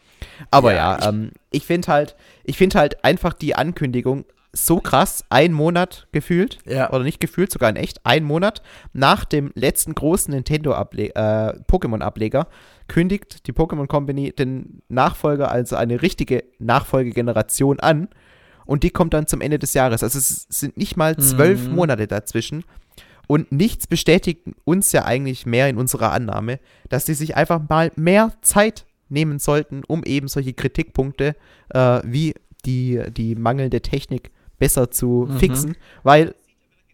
Aber ja, ja ähm, ich finde halt, ich finde halt einfach die Ankündigung so krass, ein Monat gefühlt, ja. oder nicht gefühlt, sogar in echt, ein Monat nach dem letzten großen Nintendo-Pokémon-Ableger äh, kündigt die Pokémon Company den Nachfolger, also eine richtige Nachfolgegeneration an. Und die kommt dann zum Ende des Jahres. Also es sind nicht mal zwölf mhm. Monate dazwischen. Und nichts bestätigt uns ja eigentlich mehr in unserer Annahme, dass die sich einfach mal mehr Zeit nehmen sollten, um eben solche Kritikpunkte äh, wie die, die mangelnde Technik besser zu mhm. fixen, weil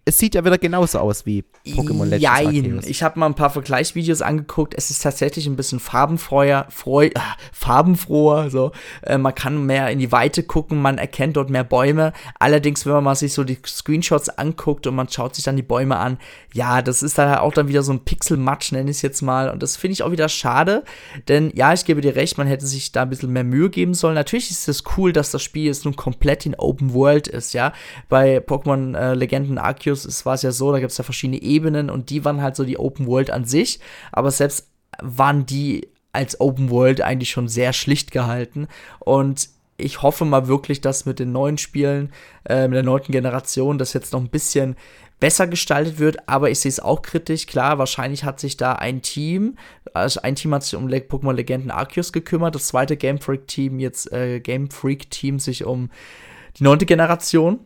es sieht ja wieder genauso aus wie Pokémon Legends Jein. Arceus. Ich habe mal ein paar Vergleichsvideos angeguckt. Es ist tatsächlich ein bisschen farbenfroher, freu, äh, farbenfroher. So. Äh, man kann mehr in die Weite gucken, man erkennt dort mehr Bäume. Allerdings, wenn man mal sich so die Screenshots anguckt und man schaut sich dann die Bäume an, ja, das ist dann auch dann wieder so ein Pixelmatsch, nenne ich es jetzt mal. Und das finde ich auch wieder schade, denn ja, ich gebe dir recht, man hätte sich da ein bisschen mehr Mühe geben sollen. Natürlich ist es cool, dass das Spiel jetzt nun komplett in Open World ist, ja. Bei Pokémon äh, Legenden Arceus Arceus war es ja so, da gibt es ja verschiedene Ebenen und die waren halt so die Open World an sich, aber selbst waren die als Open World eigentlich schon sehr schlicht gehalten und ich hoffe mal wirklich, dass mit den neuen Spielen, äh, mit der neunten Generation, das jetzt noch ein bisschen besser gestaltet wird, aber ich sehe es auch kritisch. Klar, wahrscheinlich hat sich da ein Team, also ein Team hat sich um Pokémon Legenden Arceus gekümmert, das zweite Game Freak Team, jetzt äh, Game Freak Team sich um die neunte Generation.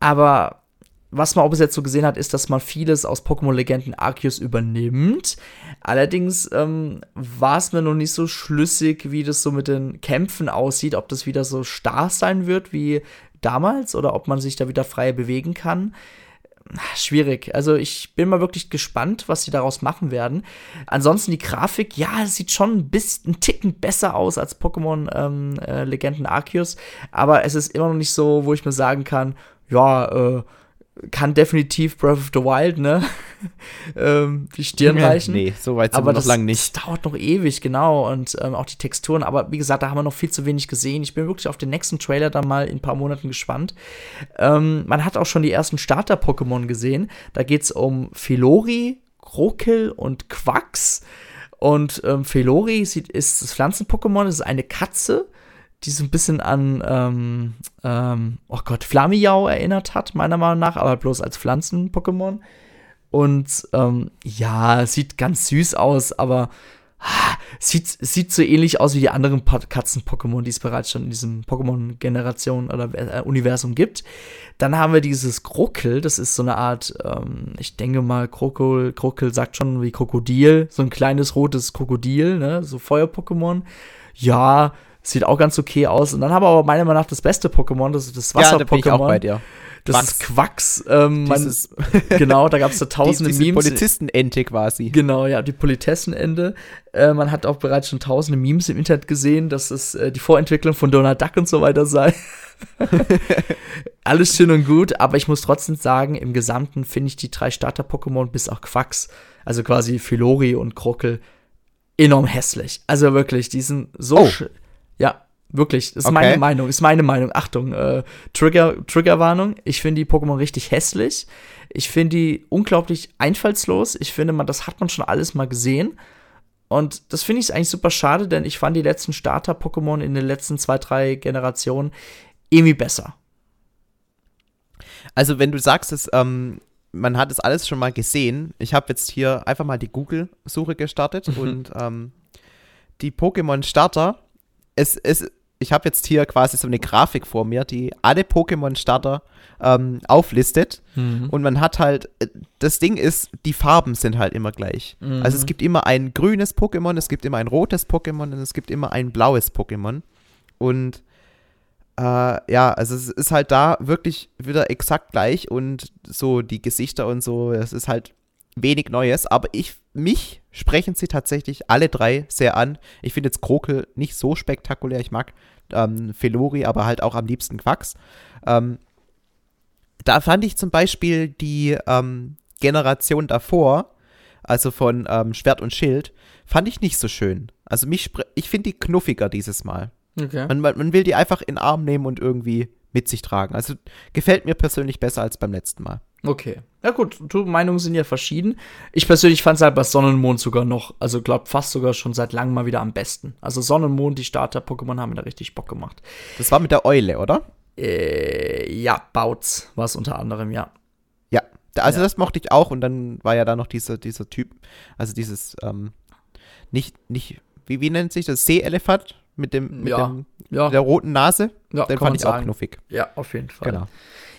Aber was man auch bis jetzt so gesehen hat, ist, dass man vieles aus Pokémon-Legenden Arceus übernimmt. Allerdings ähm, war es mir noch nicht so schlüssig, wie das so mit den Kämpfen aussieht, ob das wieder so starr sein wird wie damals oder ob man sich da wieder frei bewegen kann. Schwierig. Also ich bin mal wirklich gespannt, was sie daraus machen werden. Ansonsten die Grafik, ja, sieht schon ein bisschen Ticken besser aus als Pokémon ähm, äh, Legenden Arceus, aber es ist immer noch nicht so, wo ich mir sagen kann, ja, äh, kann definitiv Breath of the Wild, ne? *laughs* ähm, die Stirn reichen. Nee, so weit sind aber wir noch lang nicht. Das dauert noch ewig, genau. Und ähm, auch die Texturen. Aber wie gesagt, da haben wir noch viel zu wenig gesehen. Ich bin wirklich auf den nächsten Trailer dann mal in ein paar Monaten gespannt. Ähm, man hat auch schon die ersten Starter-Pokémon gesehen. Da geht es um Filori, Krokel und Quax. Und ähm, Felori ist das Pflanzen-Pokémon, ist eine Katze die so ein bisschen an, ähm, ähm, oh Gott, Flamiau erinnert hat, meiner Meinung nach, aber bloß als Pflanzen-Pokémon. Und ähm, ja, sieht ganz süß aus, aber sieht, sieht so ähnlich aus wie die anderen Katzen-Pokémon, die es bereits schon in diesem Pokémon-Generation oder äh, Universum gibt. Dann haben wir dieses Krokel, das ist so eine Art, ähm, ich denke mal, Krokel, Krokel sagt schon wie Krokodil, so ein kleines rotes Krokodil, ne, so Feuer-Pokémon. Ja, sieht auch ganz okay aus. Und dann haben wir aber meiner Meinung nach das beste Pokémon, das ist das Wasser-Pokémon. Ja, da. Das Quacks. ist Quacks. Ähm, man, *laughs* genau, da gab es da tausende die, Memes. Polizistenente quasi. Genau, ja, die Politessenende. Äh, man hat auch bereits schon tausende Memes im Internet gesehen, dass es äh, die Vorentwicklung von Donald Duck und so weiter sei. *laughs* Alles schön und gut, aber ich muss trotzdem sagen, im Gesamten finde ich die drei Starter-Pokémon bis auch Quacks, also quasi Filori und Krockel, enorm hässlich. Also wirklich, die sind so. Oh. Ja, Wirklich, das ist okay. meine Meinung, ist meine Meinung. Achtung, äh, Trigger, Triggerwarnung. Ich finde die Pokémon richtig hässlich. Ich finde die unglaublich einfallslos. Ich finde, man, das hat man schon alles mal gesehen. Und das finde ich eigentlich super schade, denn ich fand die letzten Starter-Pokémon in den letzten zwei, drei Generationen irgendwie besser. Also, wenn du sagst, dass, ähm, man hat es alles schon mal gesehen, ich habe jetzt hier einfach mal die Google-Suche gestartet *laughs* und ähm, die Pokémon-Starter, es, es, ich habe jetzt hier quasi so eine Grafik vor mir, die alle Pokémon-Starter ähm, auflistet. Mhm. Und man hat halt, äh, das Ding ist, die Farben sind halt immer gleich. Mhm. Also es gibt immer ein grünes Pokémon, es gibt immer ein rotes Pokémon und es gibt immer ein blaues Pokémon. Und äh, ja, also es ist halt da wirklich wieder exakt gleich und so die Gesichter und so, es ist halt wenig Neues, aber ich, mich sprechen sie tatsächlich alle drei sehr an. Ich finde jetzt Krokel nicht so spektakulär. Ich mag ähm, Felori, aber halt auch am liebsten Quacks. Ähm, da fand ich zum Beispiel die ähm, Generation davor, also von ähm, Schwert und Schild, fand ich nicht so schön. Also mich, ich finde die knuffiger dieses Mal. Okay. Man, man will die einfach in den Arm nehmen und irgendwie mit sich tragen. Also gefällt mir persönlich besser als beim letzten Mal. Okay. Ja gut, du, Meinungen sind ja verschieden. Ich persönlich fand es halt bei Sonnenmond sogar noch, also glaub fast sogar schon seit langem mal wieder am besten. Also Sonnenmond, die Starter-Pokémon haben mir da richtig Bock gemacht. Das war mit der Eule, oder? Äh, ja, Bautz war es unter anderem, ja. Ja, also ja. das mochte ich auch und dann war ja da noch dieser, dieser Typ, also dieses, ähm, nicht, nicht, wie, wie nennt sich das? Seeelefant mit dem, mit ja, dem, ja. der roten Nase? Ja, den fand ich sagen. auch knuffig. Ja, auf jeden Fall. Genau.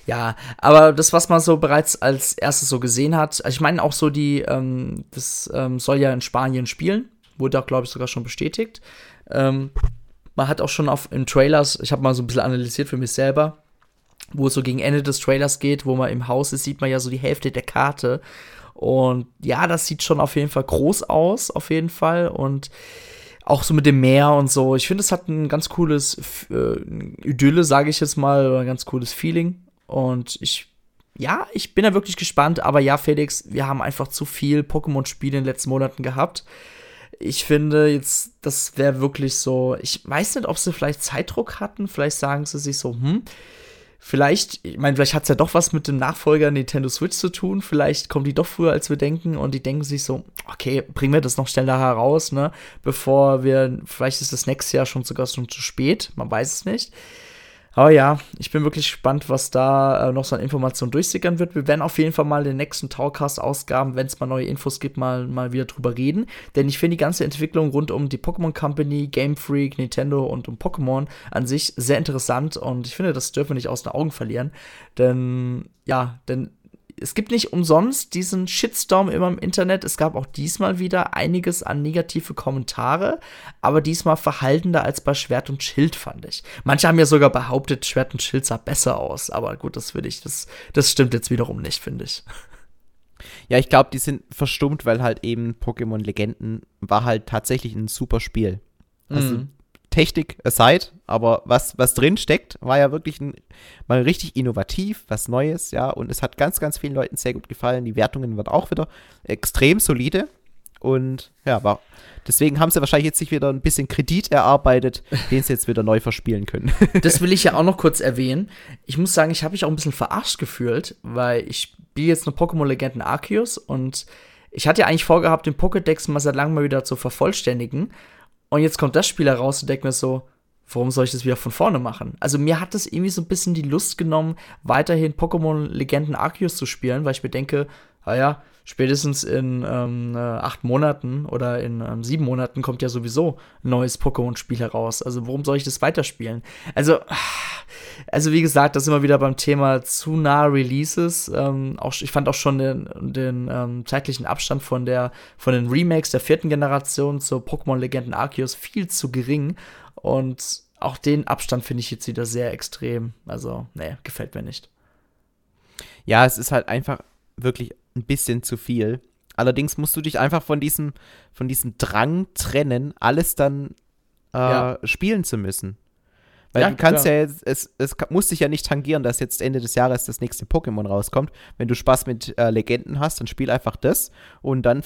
Ja, aber das, was man so bereits als erstes so gesehen hat, also ich meine auch so die, ähm, das ähm, soll ja in Spanien spielen, wurde auch, glaube ich, sogar schon bestätigt. Ähm, man hat auch schon auf in Trailers, ich habe mal so ein bisschen analysiert für mich selber, wo es so gegen Ende des Trailers geht, wo man im Haus ist, sieht man ja so die Hälfte der Karte. Und ja, das sieht schon auf jeden Fall groß aus, auf jeden Fall. Und auch so mit dem Meer und so. Ich finde, es hat ein ganz cooles äh, Idylle, sage ich jetzt mal, oder ein ganz cooles Feeling. Und ich, ja, ich bin da wirklich gespannt. Aber ja, Felix, wir haben einfach zu viel Pokémon-Spiele in den letzten Monaten gehabt. Ich finde jetzt, das wäre wirklich so. Ich weiß nicht, ob sie vielleicht Zeitdruck hatten. Vielleicht sagen sie sich so, hm, vielleicht, ich meine, vielleicht hat es ja doch was mit dem Nachfolger Nintendo Switch zu tun. Vielleicht kommen die doch früher, als wir denken. Und die denken sich so, okay, bringen wir das noch schneller heraus, ne? Bevor wir, vielleicht ist das nächste Jahr schon sogar schon zu spät. Man weiß es nicht. Aber ja, ich bin wirklich gespannt, was da äh, noch so an Informationen durchsickern wird. Wir werden auf jeden Fall mal in den nächsten Talkcast-Ausgaben, wenn es mal neue Infos gibt, mal, mal wieder drüber reden. Denn ich finde die ganze Entwicklung rund um die Pokémon Company, Game Freak, Nintendo und um Pokémon an sich sehr interessant und ich finde, das dürfen wir nicht aus den Augen verlieren. Denn, ja, denn es gibt nicht umsonst diesen Shitstorm immer im Internet. Es gab auch diesmal wieder einiges an negative Kommentare, aber diesmal verhaltender als bei Schwert und Schild, fand ich. Manche haben ja sogar behauptet, Schwert und Schild sah besser aus, aber gut, das will ich, das, das stimmt jetzt wiederum nicht, finde ich. Ja, ich glaube, die sind verstummt, weil halt eben Pokémon Legenden war halt tatsächlich ein super Spiel. Also mhm. Technik aside, aber was, was drin steckt, war ja wirklich ein, mal richtig innovativ, was Neues, ja, und es hat ganz, ganz vielen Leuten sehr gut gefallen. Die Wertungen waren auch wieder extrem solide und ja, war, deswegen haben sie wahrscheinlich jetzt sich wieder ein bisschen Kredit erarbeitet, den sie jetzt wieder neu verspielen können. *laughs* das will ich ja auch noch kurz erwähnen. Ich muss sagen, ich habe mich auch ein bisschen verarscht gefühlt, weil ich spiele jetzt eine Pokémon-Legenden Arceus und ich hatte ja eigentlich vorgehabt, den Pokédex mal seit langem mal wieder zu vervollständigen. Und jetzt kommt das Spiel heraus und denkt mir so, warum soll ich das wieder von vorne machen? Also mir hat das irgendwie so ein bisschen die Lust genommen, weiterhin Pokémon Legenden Arceus zu spielen, weil ich mir denke, naja, spätestens in ähm, äh, acht Monaten oder in ähm, sieben Monaten kommt ja sowieso ein neues Pokémon-Spiel heraus. Also warum soll ich das weiterspielen? Also, also wie gesagt, das immer wieder beim Thema zu nahe Releases. Ähm, auch, ich fand auch schon den, den ähm, zeitlichen Abstand von, der, von den Remakes der vierten Generation zur Pokémon-Legenden Arceus viel zu gering. Und auch den Abstand finde ich jetzt wieder sehr extrem. Also, nee, gefällt mir nicht. Ja, es ist halt einfach wirklich ein bisschen zu viel. Allerdings musst du dich einfach von diesem, von diesem Drang trennen, alles dann äh, ja. spielen zu müssen. Weil ja, du kannst klar. ja jetzt, es, es muss dich ja nicht tangieren, dass jetzt Ende des Jahres das nächste Pokémon rauskommt. Wenn du Spaß mit äh, Legenden hast, dann spiel einfach das und dann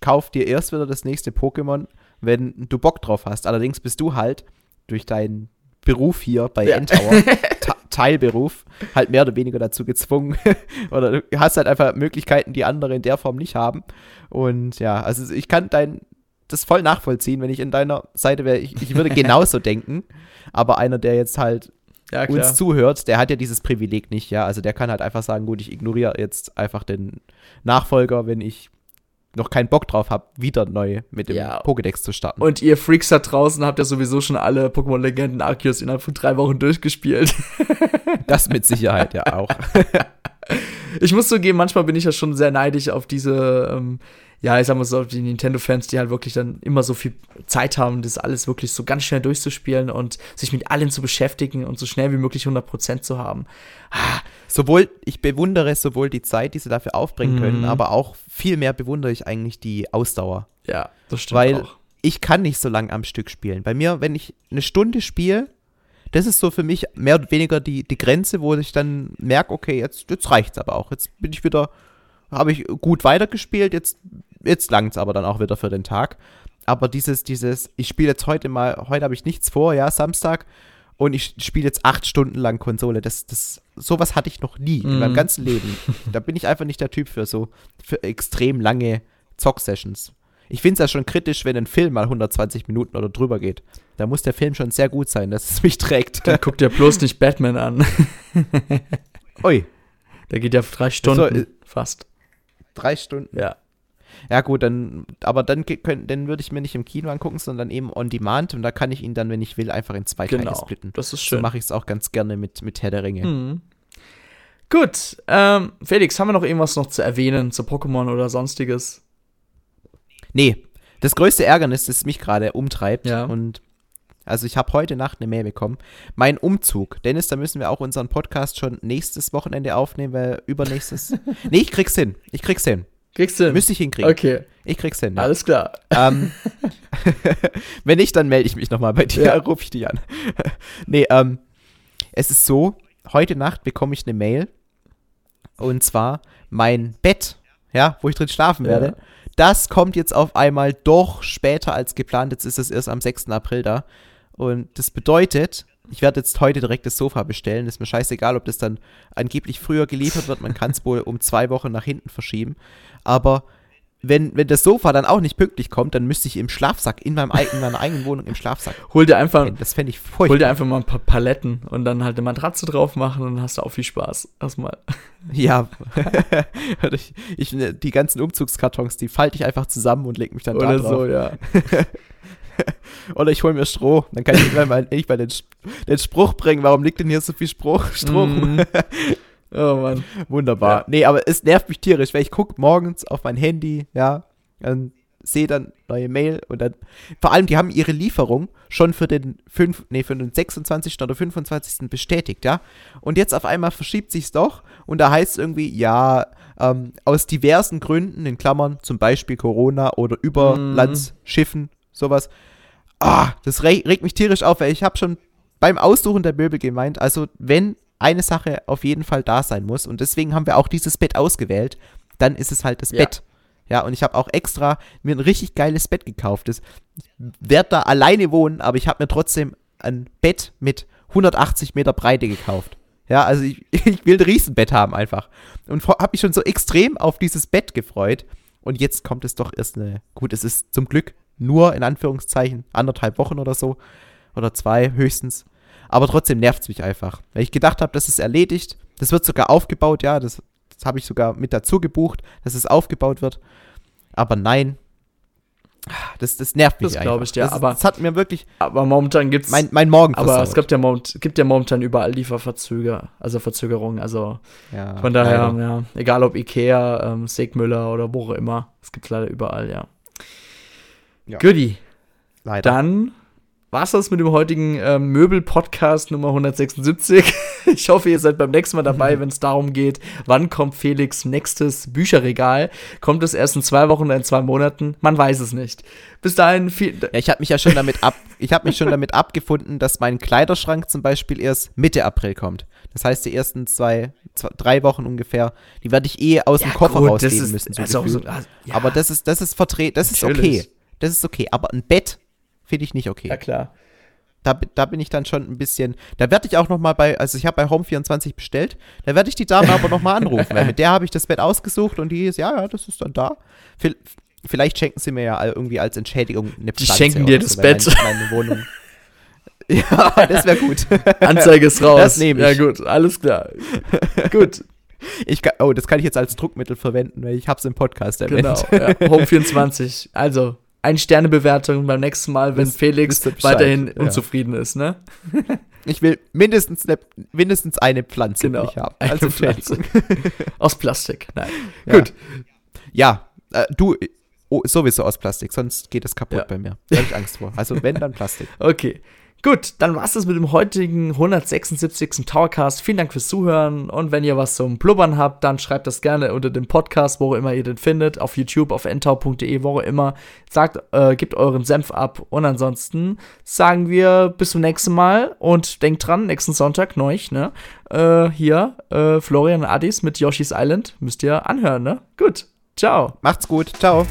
kauf dir erst wieder das nächste Pokémon, wenn du Bock drauf hast. Allerdings bist du halt durch deinen Beruf hier bei ja. Endtower, *laughs* Teilberuf, halt mehr oder weniger dazu gezwungen. *laughs* oder du hast halt einfach Möglichkeiten, die andere in der Form nicht haben. Und ja, also ich kann dein das voll nachvollziehen, wenn ich in deiner Seite wäre. Ich, ich würde *laughs* genauso denken. Aber einer, der jetzt halt ja, uns zuhört, der hat ja dieses Privileg nicht, ja. Also der kann halt einfach sagen, gut, ich ignoriere jetzt einfach den Nachfolger, wenn ich noch keinen Bock drauf habe, wieder neu mit dem ja. Pokédex zu starten. Und ihr Freaks da draußen habt ja sowieso schon alle Pokémon-Legenden Arceus innerhalb von drei Wochen durchgespielt. das mit Sicherheit ja auch. *laughs* ich muss zugeben, manchmal bin ich ja schon sehr neidisch auf diese ähm, ja, ich sag mal so, die Nintendo-Fans, die halt wirklich dann immer so viel Zeit haben, das alles wirklich so ganz schnell durchzuspielen und sich mit allen zu beschäftigen und so schnell wie möglich 100% zu haben. Ah. Sowohl, ich bewundere sowohl die Zeit, die sie dafür aufbringen mhm. können, aber auch viel mehr bewundere ich eigentlich die Ausdauer. Ja, das stimmt Weil auch. ich kann nicht so lange am Stück spielen. Bei mir, wenn ich eine Stunde spiele, das ist so für mich mehr oder weniger die, die Grenze, wo ich dann merke, okay, jetzt, jetzt reicht's aber auch. Jetzt bin ich wieder, habe ich gut weitergespielt, jetzt Jetzt langt es aber dann auch wieder für den Tag. Aber dieses, dieses, ich spiele jetzt heute mal, heute habe ich nichts vor, ja, Samstag, und ich spiele jetzt acht Stunden lang Konsole. Das, das, sowas hatte ich noch nie mm. in meinem mhm. ganzen Leben. da bin ich einfach nicht der Typ für so, für extrem lange Zock-Sessions. Ich finde es ja schon kritisch, wenn ein Film mal 120 Minuten oder drüber geht. Da muss der Film schon sehr gut sein, dass es mich trägt. Dann guck dir bloß nicht Batman an. *laughs* Ui. Der geht ja drei Stunden so, äh, fast. Drei Stunden? Ja. Ja, gut, dann, aber dann, dann würde ich mir nicht im Kino angucken, sondern eben on demand und da kann ich ihn dann, wenn ich will, einfach in zwei genau, Teile splitten. Das ist schön. So mache ich es auch ganz gerne mit, mit Herr der Ringe. Mhm. Gut, ähm, Felix, haben wir noch irgendwas noch zu erwähnen zu Pokémon oder sonstiges? Nee, das größte Ärgernis, das mich gerade umtreibt ja. und also ich habe heute Nacht eine Mail bekommen. Mein Umzug. Dennis, da müssen wir auch unseren Podcast schon nächstes Wochenende aufnehmen, weil übernächstes. *laughs* nee, ich krieg's hin. Ich krieg's hin. Kriegst du hin? Müsste ich hinkriegen. Okay. Ich krieg's hin. Ja. Alles klar. Ähm, *laughs* *laughs* wenn nicht, dann melde ich mich nochmal bei dir, ja. rufe ich dich an. nee, ähm, es ist so, heute Nacht bekomme ich eine Mail und zwar mein Bett, ja, wo ich drin schlafen werde. Das kommt jetzt auf einmal doch später als geplant. Jetzt ist es erst am 6. April da. Und das bedeutet, ich werde jetzt heute direkt das Sofa bestellen. Ist mir scheißegal, ob das dann angeblich früher geliefert wird. Man kann es wohl um zwei Wochen nach hinten verschieben. Aber wenn, wenn das Sofa dann auch nicht pünktlich kommt, dann müsste ich im Schlafsack, in, meinem, in meiner eigenen Wohnung im Schlafsack. *laughs* Hol dir einfach, das fände ich furchtbar. Hol dir einfach mal ein paar Paletten und dann halt eine Matratze drauf machen und dann hast du auch viel Spaß. Erstmal. *laughs* Ja. *laughs* ich, ich, die ganzen Umzugskartons, die falte ich einfach zusammen und lege mich dann Oder da drauf. so, ja. Oder ich hole mir Stroh. Dann kann ich irgendwann mal, den, den Spruch bringen. Warum liegt denn hier so viel Stroh, Stroh mm. Oh Mann. Wunderbar. Ja. Nee, aber es nervt mich tierisch, weil ich gucke morgens auf mein Handy, ja, und sehe dann neue Mail und dann, vor allem, die haben ihre Lieferung schon für den 5, nee, für den 26. oder 25. bestätigt, ja. Und jetzt auf einmal verschiebt sich's doch und da heißt es irgendwie, ja, ähm, aus diversen Gründen, in Klammern, zum Beispiel Corona oder Überlandsschiffen, mm. sowas. Ah, das regt mich tierisch auf, weil ich habe schon beim Aussuchen der Möbel gemeint, also wenn eine Sache auf jeden Fall da sein muss. Und deswegen haben wir auch dieses Bett ausgewählt. Dann ist es halt das ja. Bett. Ja, und ich habe auch extra mir ein richtig geiles Bett gekauft. Ich werde da alleine wohnen, aber ich habe mir trotzdem ein Bett mit 180 Meter Breite gekauft. Ja, also ich, *laughs* ich will ein Riesenbett haben einfach. Und habe mich schon so extrem auf dieses Bett gefreut. Und jetzt kommt es doch erst eine, gut, es ist zum Glück nur in Anführungszeichen anderthalb Wochen oder so. Oder zwei höchstens. Aber trotzdem nervt es mich einfach. Weil ich gedacht habe, das ist erledigt. Das wird sogar aufgebaut, ja. Das, das habe ich sogar mit dazu gebucht, dass es aufgebaut wird. Aber nein, das, das nervt mich Das glaube ich dir, das, aber- das hat mir wirklich Aber momentan gibt's. mein, mein Morgen aber es gibt ja, moment, gibt ja momentan überall Lieferverzöger, also Verzögerungen. Also ja, von daher, leider. ja, egal ob Ikea, ähm, Segmüller oder wo auch immer, es gibt leider überall, ja. Ja. Goodie. leider. Dann war's das mit dem heutigen ähm, Möbel-Podcast Nummer 176. *laughs* ich hoffe, ihr seid beim nächsten Mal dabei, *laughs* wenn es darum geht, wann kommt Felix nächstes Bücherregal? Kommt es erst in zwei Wochen oder in zwei Monaten? Man weiß es nicht. Bis dahin, viel, Ja, ich habe mich ja schon damit ab, ich habe mich schon damit *laughs* abgefunden, dass mein Kleiderschrank zum Beispiel erst Mitte April kommt. Das heißt, die ersten zwei, zwei drei Wochen ungefähr, die werde ich eh aus dem Koffer gut, rausgeben ist- müssen. So also so- also, ja, Aber das ist, das ist vertret, das ist Natürlich. okay. Das ist okay. Aber ein Bett finde ich nicht okay. ja klar. Da, da bin ich dann schon ein bisschen. Da werde ich auch noch mal bei, also ich habe bei Home24 bestellt. Da werde ich die Dame aber noch mal anrufen, weil mit der habe ich das Bett ausgesucht und die ist, ja, ja, das ist dann da. Vi- Vielleicht schenken sie mir ja irgendwie als Entschädigung eine Die Pflanze schenken dir das so, Bett. Meine, meine Wohnung. *laughs* ja, das wäre gut. *laughs* Anzeige ist raus. Das nehme ich. Ja, gut, alles klar. gut, Ich kann, oh, das kann ich jetzt als Druckmittel verwenden, weil ich habe es im Podcast erwähnt. genau. Ja, Home 24. Also, ein Sternebewertung beim nächsten Mal, wenn Wisst- Felix weiterhin ja. unzufrieden ist, ne? *laughs* Ich will mindestens eine, mindestens eine Pflanze Genau, haben. eine Als Entschädigung. *laughs* Aus Plastik. Nein. Ja. *laughs* Gut. Ja, äh, du, oh, sowieso aus Plastik, sonst geht es kaputt Ja. bei mir. Da habe ich Angst vor. Also wenn, dann Plastik. Okay. Gut, dann war's das mit dem heutigen 176. Towercast. Vielen Dank fürs Zuhören. Und wenn ihr was zum Blubbern habt, dann schreibt das gerne unter dem Podcast, wo immer ihr den findet. Auf YouTube, auf entau.de, wo immer. Sagt, äh, gebt euren Senf ab. Und ansonsten sagen wir bis zum nächsten Mal. Und denkt dran, nächsten Sonntag neu, ne? Äh, hier, äh, Florian Addis mit Yoshi's Island. Müsst ihr anhören, ne? Gut. Ciao. Macht's gut. Ciao.